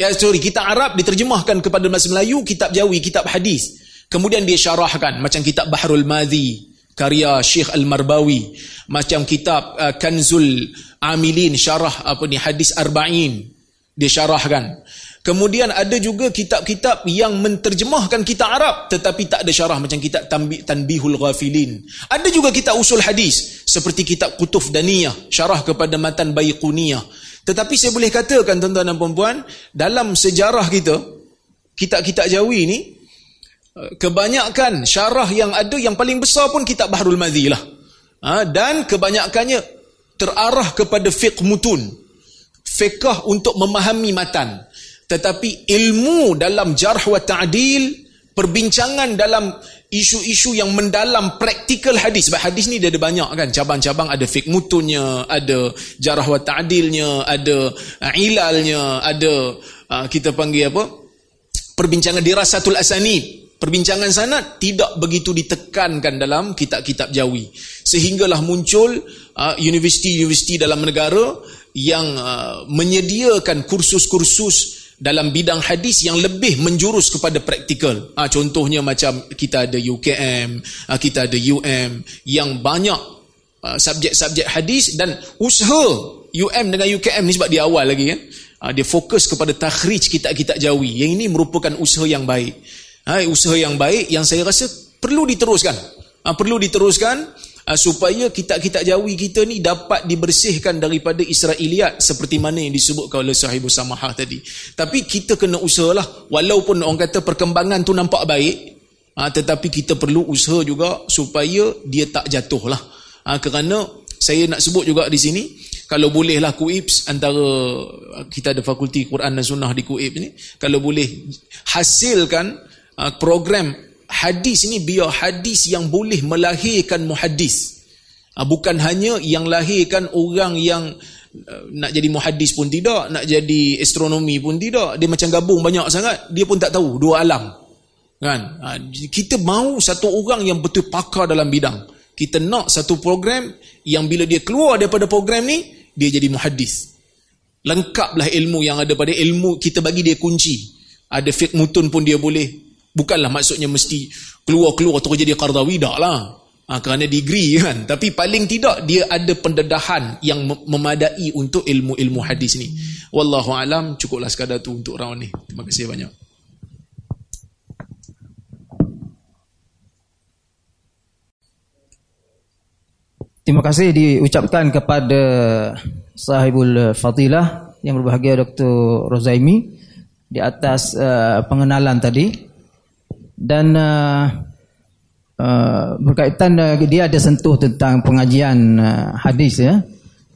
Ya, sorry, kitab Arab diterjemahkan kepada bahasa Melayu, kitab Jawi, kitab hadis. Kemudian dia syarahkan macam kitab Bahrul Madhi, karya Syekh Al-Marbawi, macam kitab uh, Kanzul Amilin, syarah apa ni hadis Arba'in, dia syarahkan. Kemudian ada juga kitab-kitab yang menterjemahkan kitab Arab tetapi tak ada syarah macam kitab Tanbihul Ghafilin. Ada juga kitab usul hadis seperti kitab Kutuf Daniyah, syarah kepada matan Baiquniyah. Tetapi saya boleh katakan tuan-tuan dan puan-puan, dalam sejarah kita, kitab-kitab Jawi ni kebanyakan syarah yang ada yang paling besar pun kitab Bahrul Madhi lah. Ha, dan kebanyakannya terarah kepada fiqh mutun. Fiqh untuk memahami matan. Tetapi ilmu dalam jarh wa ta'dil perbincangan dalam isu-isu yang mendalam praktikal hadis. Sebab hadis ni dia ada banyak kan. Cabang-cabang ada fiqh mutunnya ada jarh wa ta'dilnya ada ilalnya ada uh, kita panggil apa? Perbincangan dirasatul asani perbincangan sanad tidak begitu ditekankan dalam kitab-kitab jawi sehinggalah muncul uh, universiti-universiti dalam negara yang uh, menyediakan kursus-kursus dalam bidang hadis yang lebih menjurus kepada praktikal. Ha, contohnya macam kita ada UKM, ha, ah, kita ada UM yang banyak ha, subjek-subjek hadis dan usaha UM dengan UKM ni sebab di awal lagi kan. Ha, dia fokus kepada takhrij kitab-kitab jawi. Yang ini merupakan usaha yang baik. Ha, usaha yang baik yang saya rasa perlu diteruskan. Ha, perlu diteruskan uh, supaya kitab-kitab jawi kita ni dapat dibersihkan daripada Israeliat seperti mana yang disebutkan oleh sahibu samahah tadi. Tapi kita kena usahalah walaupun orang kata perkembangan tu nampak baik uh, tetapi kita perlu usaha juga supaya dia tak jatuh lah. Uh, kerana saya nak sebut juga di sini kalau bolehlah KUIPS antara kita ada fakulti Quran dan Sunnah di KUIPS ni kalau boleh hasilkan program hadis ini biar hadis yang boleh melahirkan muhadis ah, bukan hanya yang lahirkan orang yang ah, nak jadi muhadis pun tidak nak jadi astronomi pun tidak. Dia macam gabung banyak sangat dia pun tak tahu dua alam. Kan? Ah, kita mahu satu orang yang betul pakar dalam bidang. Kita nak satu program yang bila dia keluar daripada program ni dia jadi muhadis lengkaplah ilmu yang ada pada ilmu kita bagi dia kunci. Ada fiqh mutun pun dia boleh Bukanlah maksudnya mesti keluar-keluar terus jadi qardawi tak lah. Ha, kerana degree kan. Tapi paling tidak dia ada pendedahan yang memadai untuk ilmu-ilmu hadis ni. Wallahu alam cukuplah sekadar tu untuk round ni. Terima kasih banyak. Terima kasih diucapkan kepada sahibul fadilah yang berbahagia Dr. Rozaimi di atas uh, pengenalan tadi dan uh, uh, berkaitan uh, dia ada sentuh tentang pengajian uh, hadis ya.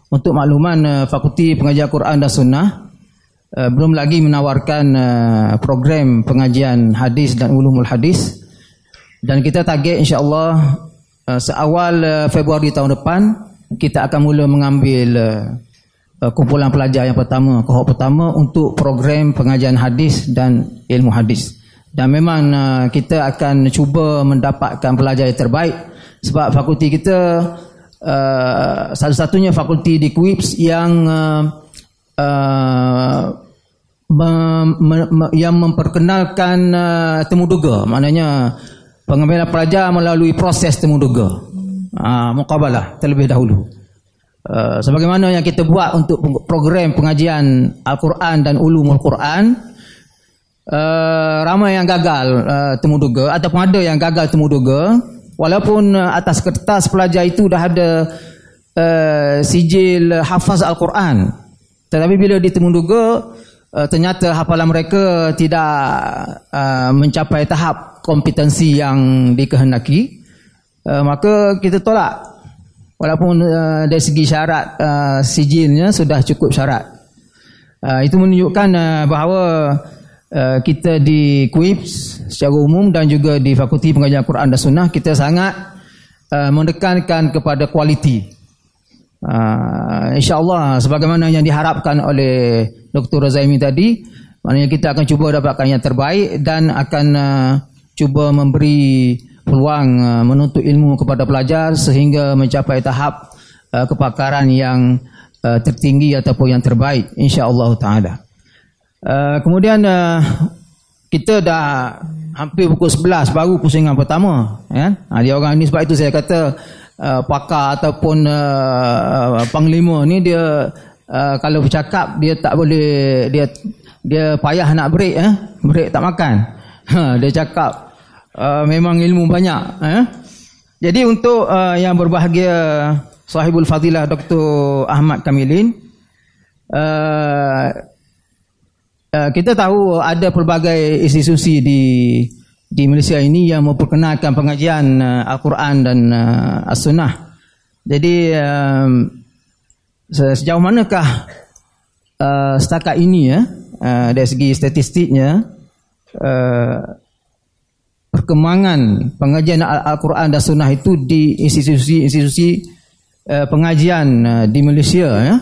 Untuk makluman uh, fakulti pengajian Quran dan Sunnah uh, belum lagi menawarkan uh, program pengajian hadis dan ulumul hadis. Dan kita target insyaallah uh, seawal uh, Februari tahun depan kita akan mula mengambil uh, uh kumpulan pelajar yang pertama kohort pertama untuk program pengajian hadis dan ilmu hadis dan memang uh, kita akan cuba mendapatkan pelajar yang terbaik. Sebab fakulti kita uh, satu-satunya fakulti di KUIPS yang uh, uh, yang memperkenalkan uh, temu duga maknanya pengambilan pelajar melalui proses temu duga uh, muqabalah terlebih dahulu. Uh, sebagaimana yang kita buat untuk program pengajian Al-Quran dan Ulumul Quran uh, ramai yang gagal uh, temu duga ataupun ada yang gagal temu duga. Walaupun uh, atas kertas pelajar itu dah ada uh, sijil hafaz Al-Quran. Tetapi bila ditemu duga uh, ternyata hafalan mereka tidak uh, mencapai tahap kompetensi yang dikehendaki. Uh, maka kita tolak. Walaupun uh, dari segi syarat uh, sijilnya sudah cukup syarat. Uh, itu menunjukkan uh, bahawa uh, kita di KUIPS secara umum dan juga di Fakulti Pengajian Quran dan Sunnah kita sangat uh, menekankan kepada kualiti uh, insyaAllah sebagaimana yang diharapkan oleh Dr. Razaimi tadi maknanya kita akan cuba dapatkan yang terbaik dan akan uh, cuba memberi peluang uh, menuntut ilmu kepada pelajar sehingga mencapai tahap uh, kepakaran yang uh, tertinggi ataupun yang terbaik insya-Allah taala. Uh, kemudian uh, kita dah hampir pukul 11 baru pusingan pertama ya. Ha, dia orang ni sebab itu saya kata uh, pakar ataupun uh, panglima ni dia uh, kalau bercakap dia tak boleh dia dia payah nak break eh break tak makan. Ha, dia cakap uh, memang ilmu banyak eh? jadi untuk uh, yang berbahagia sahibul fadilah Dr. Ahmad Kamilin uh, uh, kita tahu ada pelbagai institusi di di Malaysia ini yang memperkenalkan pengajian uh, Al-Quran dan uh, As-Sunnah. Jadi uh, sejauh manakah uh, setakat ini ya uh, dari segi statistiknya uh, perkembangan pengajian Al-Quran dan Sunnah itu di institusi-institusi uh, pengajian uh, di Malaysia ya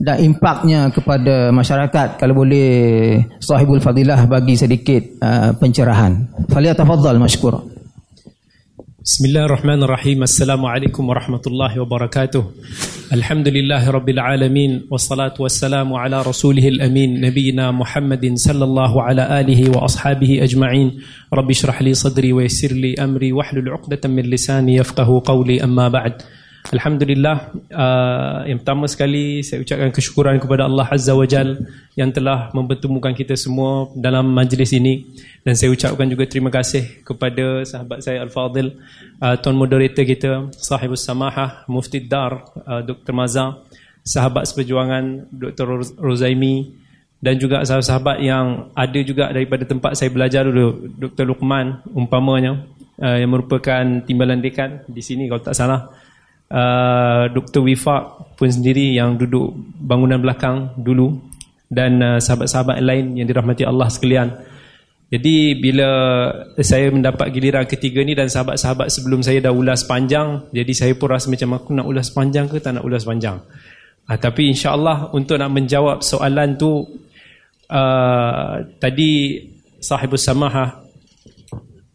dan impaknya kepada masyarakat kalau boleh sahibul fadilah bagi sedikit uh, pencerahan. Faliatafadhal masykur Bismillahirrahmanirrahim. Assalamualaikum warahmatullahi wabarakatuh. Alhamdulillahi rabbil alamin. Wassalatu wassalamu ala rasulihil amin. Nabiina Muhammadin sallallahu ala alihi wa ashabihi ajma'in. Rabbi syrah li sadri wa yisir li amri Wahlul uqdatan min lisani yafqahu qawli. Amma ba'd. ba Alhamdulillah uh, yang pertama sekali saya ucapkan kesyukuran kepada Allah Azza wa Jal yang telah mempertemukan kita semua dalam majlis ini dan saya ucapkan juga terima kasih kepada sahabat saya Al-Fadhil uh, Tuan Moderator kita Sahibus Samahah Mufti Dar uh, Dr. Maza sahabat seperjuangan Dr. Rozaimi dan juga sahabat-sahabat yang ada juga daripada tempat saya belajar dulu Dr. Luqman umpamanya uh, yang merupakan timbalan dekan di sini kalau tak salah uh, Dr. Wifak pun sendiri yang duduk bangunan belakang dulu dan uh, sahabat-sahabat lain yang dirahmati Allah sekalian. Jadi bila saya mendapat giliran ketiga ni dan sahabat-sahabat sebelum saya dah ulas panjang, jadi saya pun rasa macam aku nak ulas panjang ke tak nak ulas panjang. Uh, tapi insya-Allah untuk nak menjawab soalan tu uh, tadi sahibus samahah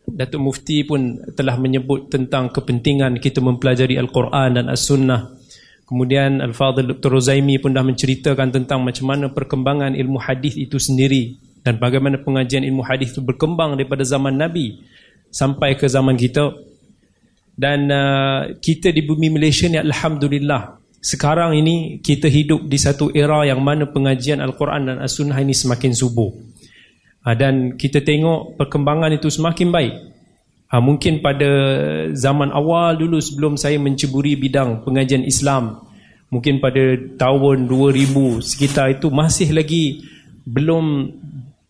Datuk Mufti pun telah menyebut tentang kepentingan kita mempelajari Al-Quran dan As-Sunnah. Kemudian Al-Fadhil Dr. Rozaimi pun dah menceritakan tentang macam mana perkembangan ilmu hadis itu sendiri dan bagaimana pengajian ilmu hadis itu berkembang daripada zaman Nabi sampai ke zaman kita. Dan uh, kita di bumi Malaysia ni Alhamdulillah sekarang ini kita hidup di satu era yang mana pengajian Al-Quran dan As-Sunnah ini semakin subuh. Ha, dan kita tengok perkembangan itu semakin baik. Ha, mungkin pada zaman awal dulu sebelum saya menceburi bidang pengajian Islam, mungkin pada tahun 2000 sekitar itu masih lagi belum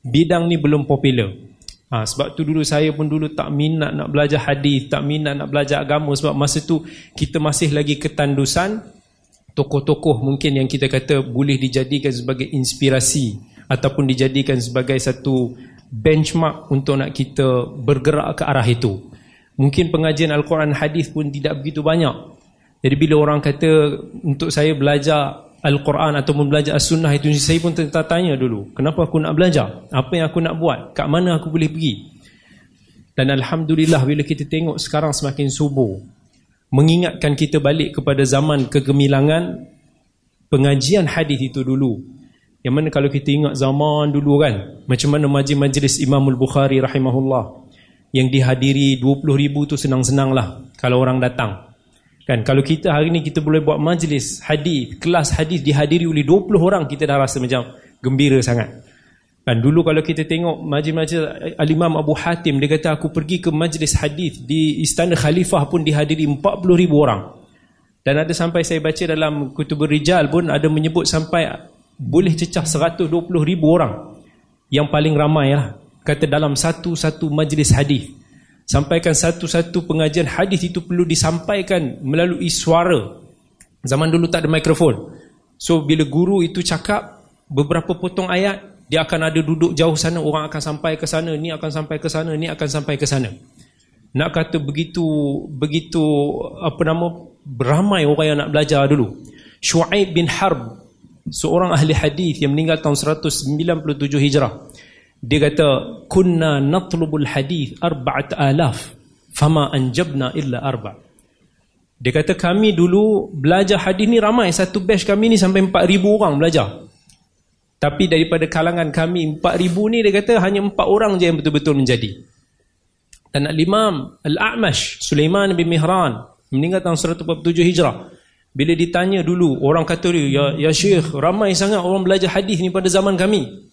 bidang ni belum popular. Ha, sebab tu dulu saya pun dulu tak minat nak belajar hadis, tak minat nak belajar agama sebab masa tu kita masih lagi ketandusan tokoh-tokoh mungkin yang kita kata boleh dijadikan sebagai inspirasi ataupun dijadikan sebagai satu benchmark untuk nak kita bergerak ke arah itu. Mungkin pengajian Al-Quran hadis pun tidak begitu banyak. Jadi bila orang kata untuk saya belajar Al-Quran ataupun belajar As-Sunnah itu saya pun tanya dulu, kenapa aku nak belajar? Apa yang aku nak buat? Kat mana aku boleh pergi? Dan Alhamdulillah bila kita tengok sekarang semakin subuh mengingatkan kita balik kepada zaman kegemilangan pengajian hadis itu dulu yang mana kalau kita ingat zaman dulu kan Macam mana majlis-majlis Imam Al-Bukhari rahimahullah Yang dihadiri 20 ribu tu senang-senang lah Kalau orang datang Kan kalau kita hari ni kita boleh buat majlis hadis, kelas hadis dihadiri oleh 20 orang kita dah rasa macam gembira sangat. Kan dulu kalau kita tengok majlis-majlis Al-Imam Abu Hatim dia kata aku pergi ke majlis hadis di Istana Khalifah pun dihadiri 40 ribu orang. Dan ada sampai saya baca dalam Kutubur Rijal pun ada menyebut sampai boleh cecah 120 ribu orang. Yang paling ramai lah. Kata dalam satu-satu majlis hadis. Sampaikan satu-satu pengajian hadis itu perlu disampaikan melalui suara. Zaman dulu tak ada mikrofon. So bila guru itu cakap beberapa potong ayat dia akan ada duduk jauh sana. Orang akan sampai ke sana ni akan sampai ke sana ni akan sampai ke sana. Nak kata begitu begitu apa nama beramai orang yang nak belajar dulu. Shu'aib bin Harb seorang ahli hadis yang meninggal tahun 197 Hijrah dia kata kunna natlubul hadis arba'at alaf fama anjabna illa arba. Dia kata kami dulu belajar hadis ni ramai. Satu batch kami ni sampai 4000 orang belajar. Tapi daripada kalangan kami 4000 ni dia kata hanya 4 orang je yang betul-betul menjadi. Dan al-imam al-a'mash Sulaiman bin Mihran meninggal tahun 147 Hijrah bila ditanya dulu orang kata dia ya ya syekh ramai sangat orang belajar hadis ni pada zaman kami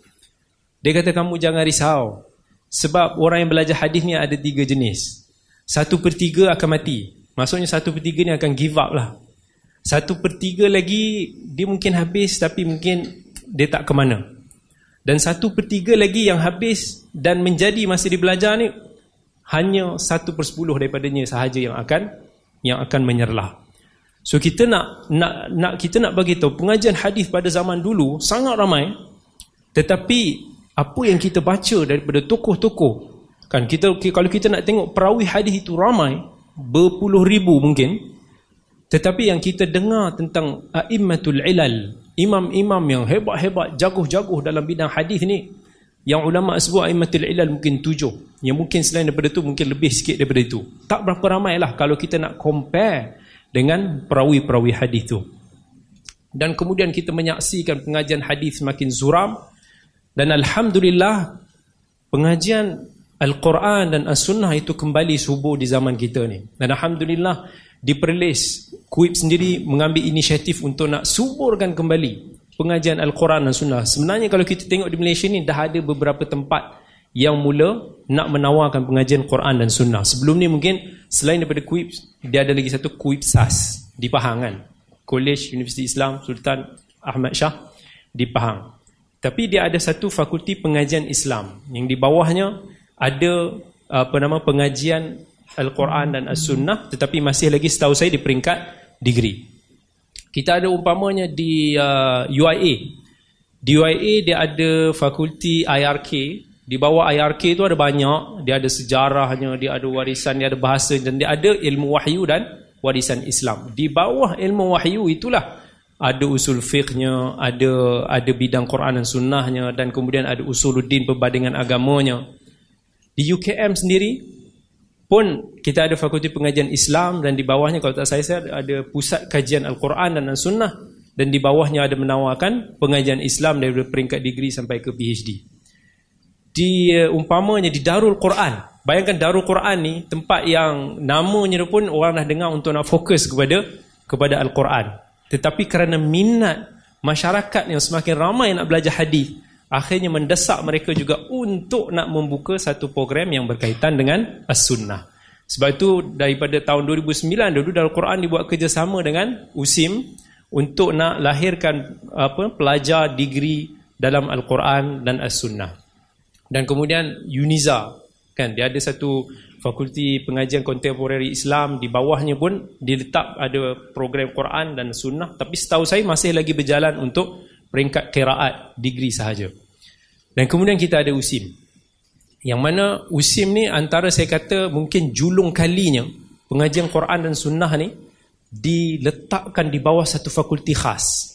dia kata kamu jangan risau. Sebab orang yang belajar hadis ni ada tiga jenis. Satu per tiga akan mati. Maksudnya satu per tiga ni akan give up lah. Satu per tiga lagi dia mungkin habis tapi mungkin dia tak ke mana. Dan satu per tiga lagi yang habis dan menjadi masa dia belajar ni hanya satu per sepuluh daripadanya sahaja yang akan yang akan menyerlah. So kita nak nak nak kita nak bagi tahu pengajian hadis pada zaman dulu sangat ramai tetapi apa yang kita baca daripada tokoh-tokoh kan kita kalau kita nak tengok perawi hadis itu ramai berpuluh ribu mungkin tetapi yang kita dengar tentang aimmatul ilal imam-imam yang hebat-hebat jaguh-jaguh dalam bidang hadis ni yang ulama sebut aimmatul ilal mungkin tujuh yang mungkin selain daripada itu mungkin lebih sikit daripada itu. Tak berapa ramai lah kalau kita nak compare dengan perawi-perawi hadis itu dan kemudian kita menyaksikan pengajian hadis semakin zuram dan Alhamdulillah pengajian Al-Quran dan As-Sunnah itu kembali subuh di zaman kita ni. Dan Alhamdulillah di Perlis, Kuip sendiri mengambil inisiatif untuk nak suburkan kembali pengajian Al-Quran dan Sunnah. Sebenarnya kalau kita tengok di Malaysia ni dah ada beberapa tempat yang mula nak menawarkan pengajian Quran dan Sunnah. Sebelum ni mungkin selain daripada Kuip, dia ada lagi satu Kuip SAS di Pahang kan. College Universiti Islam Sultan Ahmad Shah di Pahang. Tapi dia ada satu fakulti pengajian Islam yang di bawahnya ada apa nama pengajian Al-Quran dan As-Sunnah tetapi masih lagi setahu saya di peringkat degree. Kita ada umpamanya di uh, UIA. Di UIA dia ada fakulti IRK. Di bawah IRK tu ada banyak. Dia ada sejarahnya, dia ada warisan, dia ada bahasa dan dia ada ilmu wahyu dan warisan Islam. Di bawah ilmu wahyu itulah ada usul fiqhnya, ada ada bidang Quran dan sunnahnya dan kemudian ada usuluddin perbandingan agamanya. Di UKM sendiri pun kita ada fakulti pengajian Islam dan di bawahnya kalau tak saya saya ada pusat kajian Al-Quran dan Sunnah dan di bawahnya ada menawarkan pengajian Islam dari peringkat degree sampai ke PhD. Di umpamanya di Darul Quran. Bayangkan Darul Quran ni tempat yang namanya pun orang dah dengar untuk nak fokus kepada kepada Al-Quran. Tetapi kerana minat masyarakat yang semakin ramai nak belajar hadis, akhirnya mendesak mereka juga untuk nak membuka satu program yang berkaitan dengan as-sunnah. Sebab itu daripada tahun 2009 dulu dalam Quran dibuat kerjasama dengan USIM untuk nak lahirkan apa pelajar degree dalam Al-Quran dan As-Sunnah. Dan kemudian UNIZA kan dia ada satu fakulti pengajian kontemporari Islam di bawahnya pun diletak ada program Quran dan Sunnah tapi setahu saya masih lagi berjalan untuk peringkat kiraat degree sahaja. Dan kemudian kita ada USIM. Yang mana USIM ni antara saya kata mungkin julung kalinya pengajian Quran dan Sunnah ni diletakkan di bawah satu fakulti khas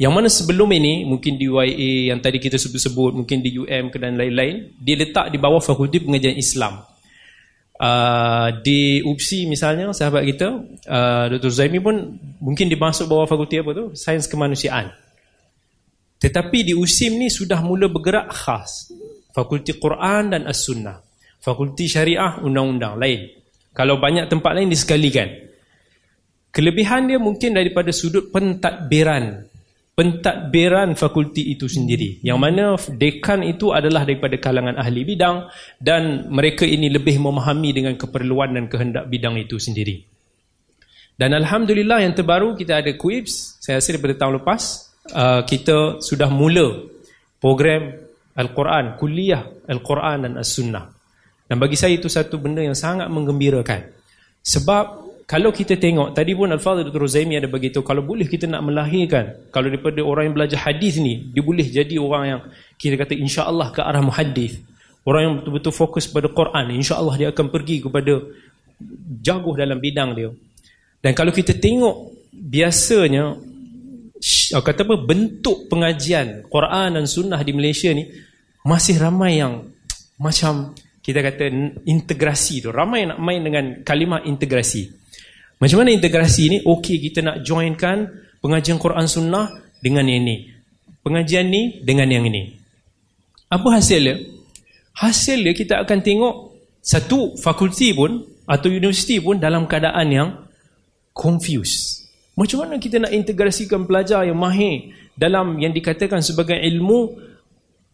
yang mana sebelum ini mungkin di UIA yang tadi kita sebut-sebut mungkin di UM dan lain-lain diletak di bawah fakulti pengajian Islam. Uh, di UPSI misalnya sahabat kita uh, Dr. Zaimi pun mungkin dimasuk bawah fakulti apa tu? Sains kemanusiaan. Tetapi di USIM ni sudah mula bergerak khas. Fakulti Quran dan As-Sunnah. Fakulti syariah undang-undang lain. Kalau banyak tempat lain disekalikan kelebihan dia mungkin daripada sudut pentadbiran pentadbiran fakulti itu sendiri. Yang mana dekan itu adalah daripada kalangan ahli bidang dan mereka ini lebih memahami dengan keperluan dan kehendak bidang itu sendiri. Dan Alhamdulillah yang terbaru kita ada QIPS saya rasa daripada tahun lepas uh, kita sudah mula program Al-Quran, kuliah Al-Quran dan As-Sunnah. Dan bagi saya itu satu benda yang sangat menggembirakan. Sebab kalau kita tengok, tadi pun Al-Fadhil Dr. Zaimi ada begitu, kalau boleh kita nak melahirkan, kalau daripada orang yang belajar hadis ni, dia boleh jadi orang yang kita kata insya Allah ke arah muhadis. Orang yang betul-betul fokus pada Quran, insya Allah dia akan pergi kepada jago dalam bidang dia. Dan kalau kita tengok, biasanya, kata apa, bentuk pengajian Quran dan Sunnah di Malaysia ni, masih ramai yang macam kita kata integrasi tu ramai nak main dengan kalimah integrasi macam mana integrasi ni? Okey kita nak joinkan pengajian Quran Sunnah dengan yang ini pengajian ni dengan yang ini. Apa hasilnya hasilnya kita akan tengok satu fakulti pun atau universiti pun dalam keadaan yang confused. Macam mana kita nak integrasikan pelajar yang mahir dalam yang dikatakan sebagai ilmu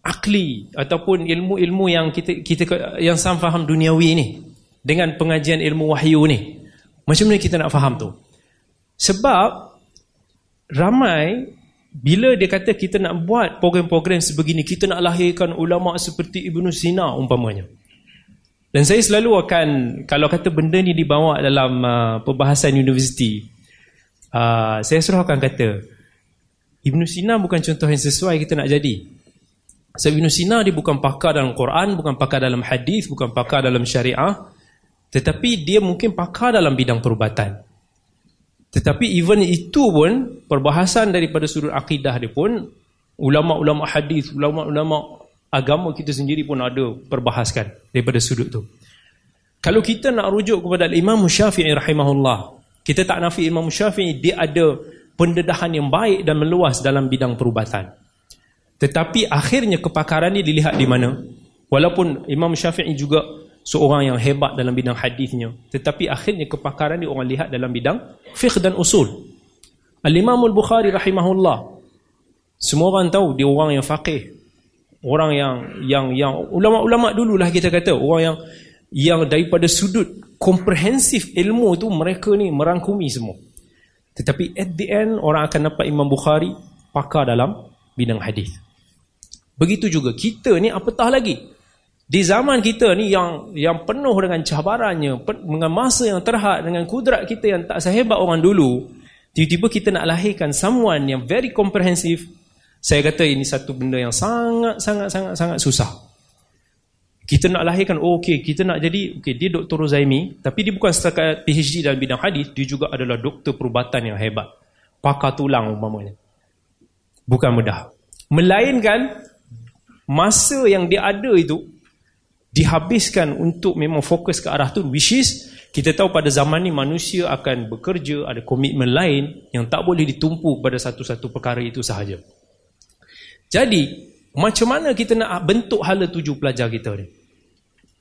akli ataupun ilmu-ilmu yang kita kita yang sam faham duniawi ni dengan pengajian ilmu wahyu ni. Macam mana kita nak faham tu? Sebab ramai bila dia kata kita nak buat program-program sebegini, kita nak lahirkan ulama seperti Ibnu Sina umpamanya. Dan saya selalu akan kalau kata benda ni dibawa dalam uh, perbahasan universiti, uh, saya selalu akan kata Ibnu Sina bukan contoh yang sesuai kita nak jadi. Sebab Ibn Sina dia bukan pakar dalam Quran, bukan pakar dalam hadis, bukan pakar dalam syariah. Tetapi dia mungkin pakar dalam bidang perubatan. Tetapi even itu pun, perbahasan daripada sudut akidah dia pun, ulama-ulama hadis, ulama-ulama agama kita sendiri pun ada perbahaskan daripada sudut tu. Kalau kita nak rujuk kepada Imam Syafi'i rahimahullah, kita tak nafi Imam Syafi'i, dia ada pendedahan yang baik dan meluas dalam bidang perubatan. Tetapi akhirnya kepakaran ini dilihat di mana? Walaupun Imam Syafi'i juga seorang yang hebat dalam bidang hadisnya, tetapi akhirnya kepakaran ini orang lihat dalam bidang fiqh dan usul. Al-Imam Al-Bukhari rahimahullah. Semua orang tahu dia orang yang faqih. Orang yang yang yang ulama-ulama dululah kita kata, orang yang yang daripada sudut komprehensif ilmu tu mereka ni merangkumi semua. Tetapi at the end orang akan dapat Imam Bukhari pakar dalam bidang hadis. Begitu juga kita ni apatah lagi. Di zaman kita ni yang yang penuh dengan cabarannya, dengan masa yang terhad, dengan kudrat kita yang tak sehebat orang dulu, tiba-tiba kita nak lahirkan someone yang very comprehensive. Saya kata ini satu benda yang sangat sangat sangat sangat susah. Kita nak lahirkan, oh okey, kita nak jadi, okey, dia Dr. Rozaimi, tapi dia bukan setakat PhD dalam bidang hadis, dia juga adalah doktor perubatan yang hebat. Pakar tulang umpamanya. Bukan mudah. Melainkan masa yang dia ada itu dihabiskan untuk memang fokus ke arah tu which is kita tahu pada zaman ni manusia akan bekerja ada komitmen lain yang tak boleh ditumpu pada satu-satu perkara itu sahaja. Jadi macam mana kita nak bentuk hala tuju pelajar kita ni?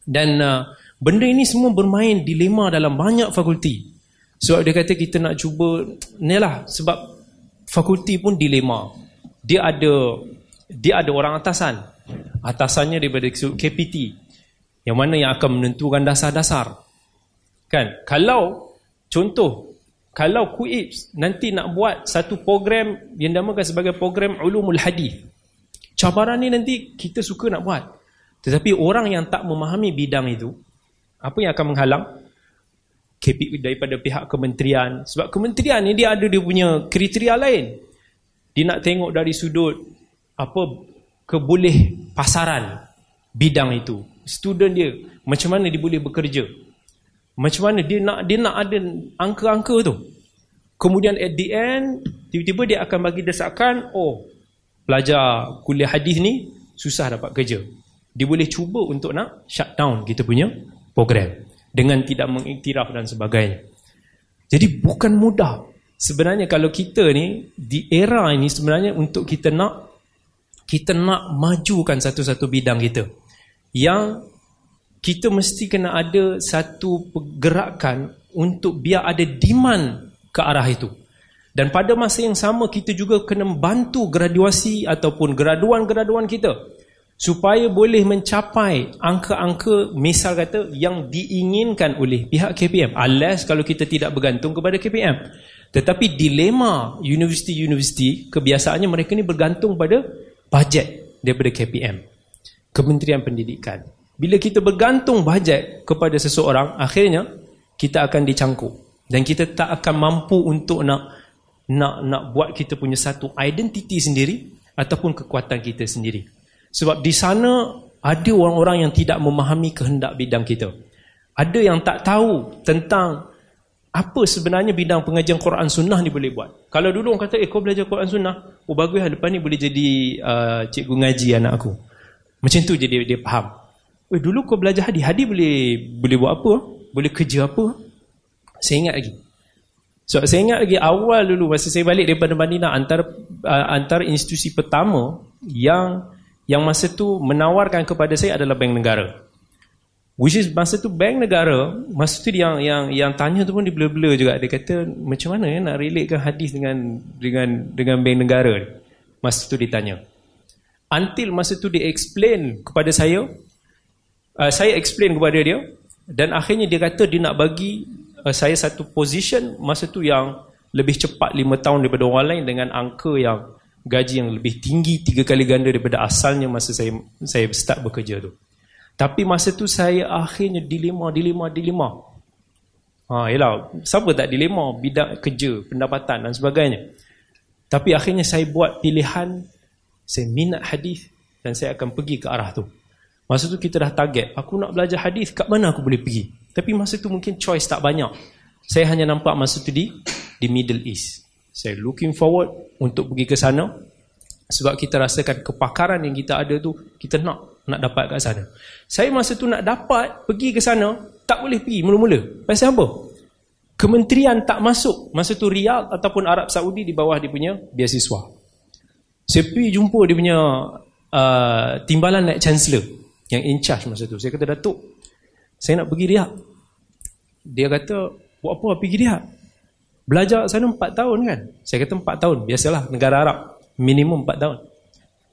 Dan uh, benda ini semua bermain dilema dalam banyak fakulti. Sebab dia kata kita nak cuba ni lah sebab fakulti pun dilema. Dia ada dia ada orang atasan. Atasannya daripada KPT yang mana yang akan menentukan dasar-dasar. Kan? Kalau contoh kalau KUIPS nanti nak buat satu program yang dinamakan sebagai program ulumul hadis cabaran ni nanti kita suka nak buat. Tetapi orang yang tak memahami bidang itu apa yang akan menghalang? KPT daripada pihak kementerian. Sebab kementerian ni dia ada dia punya kriteria lain. Dia nak tengok dari sudut apa keboleh pasaran bidang itu student dia macam mana dia boleh bekerja? Macam mana dia nak dia nak ada angka-angka tu? Kemudian at the end tiba-tiba dia akan bagi desakan oh pelajar kuliah hadis ni susah dapat kerja. Dia boleh cuba untuk nak shut down kita punya program dengan tidak mengiktiraf dan sebagainya. Jadi bukan mudah. Sebenarnya kalau kita ni di era ini sebenarnya untuk kita nak kita nak majukan satu-satu bidang kita yang kita mesti kena ada satu pergerakan untuk biar ada demand ke arah itu. Dan pada masa yang sama kita juga kena bantu graduasi ataupun graduan-graduan kita supaya boleh mencapai angka-angka misal kata yang diinginkan oleh pihak KPM unless kalau kita tidak bergantung kepada KPM tetapi dilema universiti-universiti kebiasaannya mereka ni bergantung pada bajet daripada KPM Kementerian Pendidikan Bila kita bergantung bajet kepada seseorang, akhirnya kita akan dicangkuk dan kita tak akan mampu untuk nak nak nak buat kita punya satu identiti sendiri ataupun kekuatan kita sendiri. Sebab di sana ada orang-orang yang tidak memahami kehendak bidang kita. Ada yang tak tahu tentang apa sebenarnya bidang pengajian Quran Sunnah ni boleh buat. Kalau dulu orang kata, eh kau belajar Quran Sunnah, oh bagus lah depan ni boleh jadi uh, cikgu ngaji anak aku. Macam tu je dia, dia faham. Eh dulu kau belajar hadis, hadis boleh boleh buat apa? Boleh kerja apa? Saya ingat lagi. So saya ingat lagi awal dulu masa saya balik daripada Madinah antara uh, antara institusi pertama yang yang masa tu menawarkan kepada saya adalah bank negara. Which is masa tu bank negara, masa tu yang yang yang tanya tu pun blur-blur juga. Dia kata macam mana ya nak relatekan hadis dengan dengan dengan bank negara. Masa tu ditanya. Until masa tu dia explain kepada saya uh, saya explain kepada dia dan akhirnya dia kata dia nak bagi uh, saya satu position masa tu yang lebih cepat 5 tahun daripada orang lain dengan angka yang gaji yang lebih tinggi tiga kali ganda daripada asalnya masa saya saya start bekerja tu. Tapi masa tu saya akhirnya dilema, dilema, dilema. Ha, yalah, siapa tak dilema bidang kerja, pendapatan dan sebagainya. Tapi akhirnya saya buat pilihan, saya minat hadis dan saya akan pergi ke arah tu. Masa tu kita dah target, aku nak belajar hadis kat mana aku boleh pergi? Tapi masa tu mungkin choice tak banyak. Saya hanya nampak masa tu di di Middle East. Saya looking forward untuk pergi ke sana sebab kita rasakan kepakaran yang kita ada tu kita nak nak dapat kat sana. Saya masa tu nak dapat pergi ke sana tak boleh pergi mula-mula. Pasal apa? Kementerian tak masuk masa tu Riyadh ataupun Arab Saudi di bawah dia punya biasiswa. Saya pergi jumpa dia punya uh, timbalan naik chancellor yang in charge masa tu. Saya kata, Datuk, saya nak pergi Riyadh. Dia kata, buat apa pergi Riyadh? Belajar sana 4 tahun kan? Saya kata 4 tahun. Biasalah negara Arab. Minimum 4 tahun.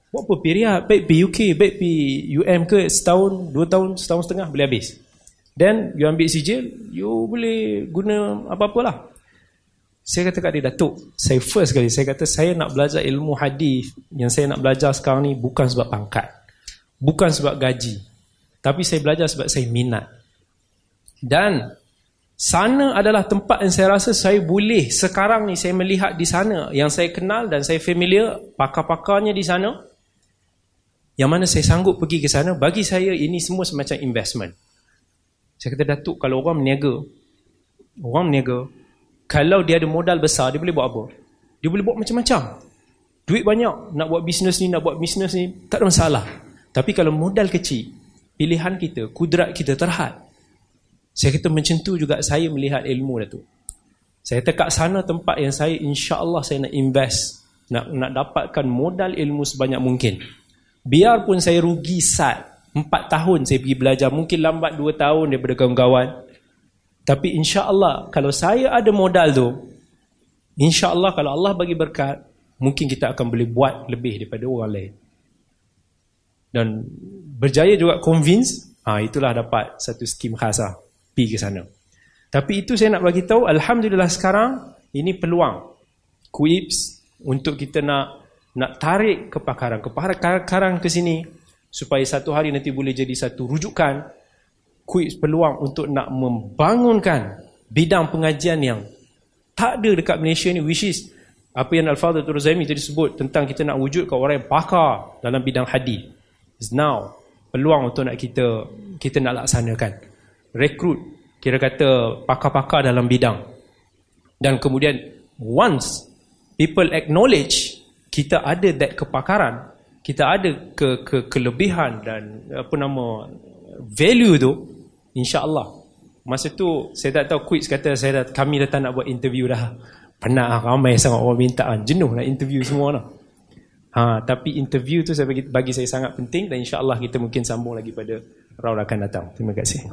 Buat apa pergi Riyadh? Baik pergi UK, baik pergi UM ke setahun, 2 tahun, setahun setengah boleh habis. Then you ambil sijil, you boleh guna apa-apalah. Saya kata kat dia, Datuk, saya first kali, saya kata saya nak belajar ilmu hadis yang saya nak belajar sekarang ni bukan sebab pangkat. Bukan sebab gaji. Tapi saya belajar sebab saya minat. Dan sana adalah tempat yang saya rasa saya boleh sekarang ni saya melihat di sana yang saya kenal dan saya familiar pakar-pakarnya di sana. Yang mana saya sanggup pergi ke sana, bagi saya ini semua semacam investment. Saya kata, Datuk, kalau orang meniaga, orang meniaga, kalau dia ada modal besar, dia boleh buat apa? Dia boleh buat macam-macam. Duit banyak, nak buat bisnes ni, nak buat bisnes ni, tak ada masalah. Tapi kalau modal kecil, pilihan kita, kudrat kita terhad. Saya kata macam tu juga saya melihat ilmu dah tu. Saya tekak sana tempat yang saya insya Allah saya nak invest. Nak nak dapatkan modal ilmu sebanyak mungkin. Biarpun saya rugi sat. Empat tahun saya pergi belajar. Mungkin lambat dua tahun daripada kawan-kawan. Tapi insya Allah kalau saya ada modal tu. Insya Allah kalau Allah bagi berkat. Mungkin kita akan boleh buat lebih daripada orang lain dan berjaya juga convince ha, itulah dapat satu skim khas lah pergi ke sana tapi itu saya nak bagi tahu Alhamdulillah sekarang ini peluang Quips untuk kita nak nak tarik kepakaran kepakaran ke sini supaya satu hari nanti boleh jadi satu rujukan Quips peluang untuk nak membangunkan bidang pengajian yang tak ada dekat Malaysia ni which is apa yang Al-Fadhil Turuzaimi tadi sebut tentang kita nak wujudkan orang yang pakar dalam bidang hadis is now peluang untuk nak kita kita nak laksanakan. Rekrut kira kata pakar-pakar dalam bidang. Dan kemudian once people acknowledge kita ada that kepakaran kita ada ke, ke kelebihan dan apa nama value tu insya-Allah masa tu saya tak tahu quiz kata saya dah, kami dah tak nak buat interview dah penat lah, ramai sangat orang minta kan jenuh nak interview semua lah Ha, tapi interview tu saya bagi, bagi saya sangat penting dan insya-Allah kita mungkin sambung lagi pada round akan datang. Terima kasih.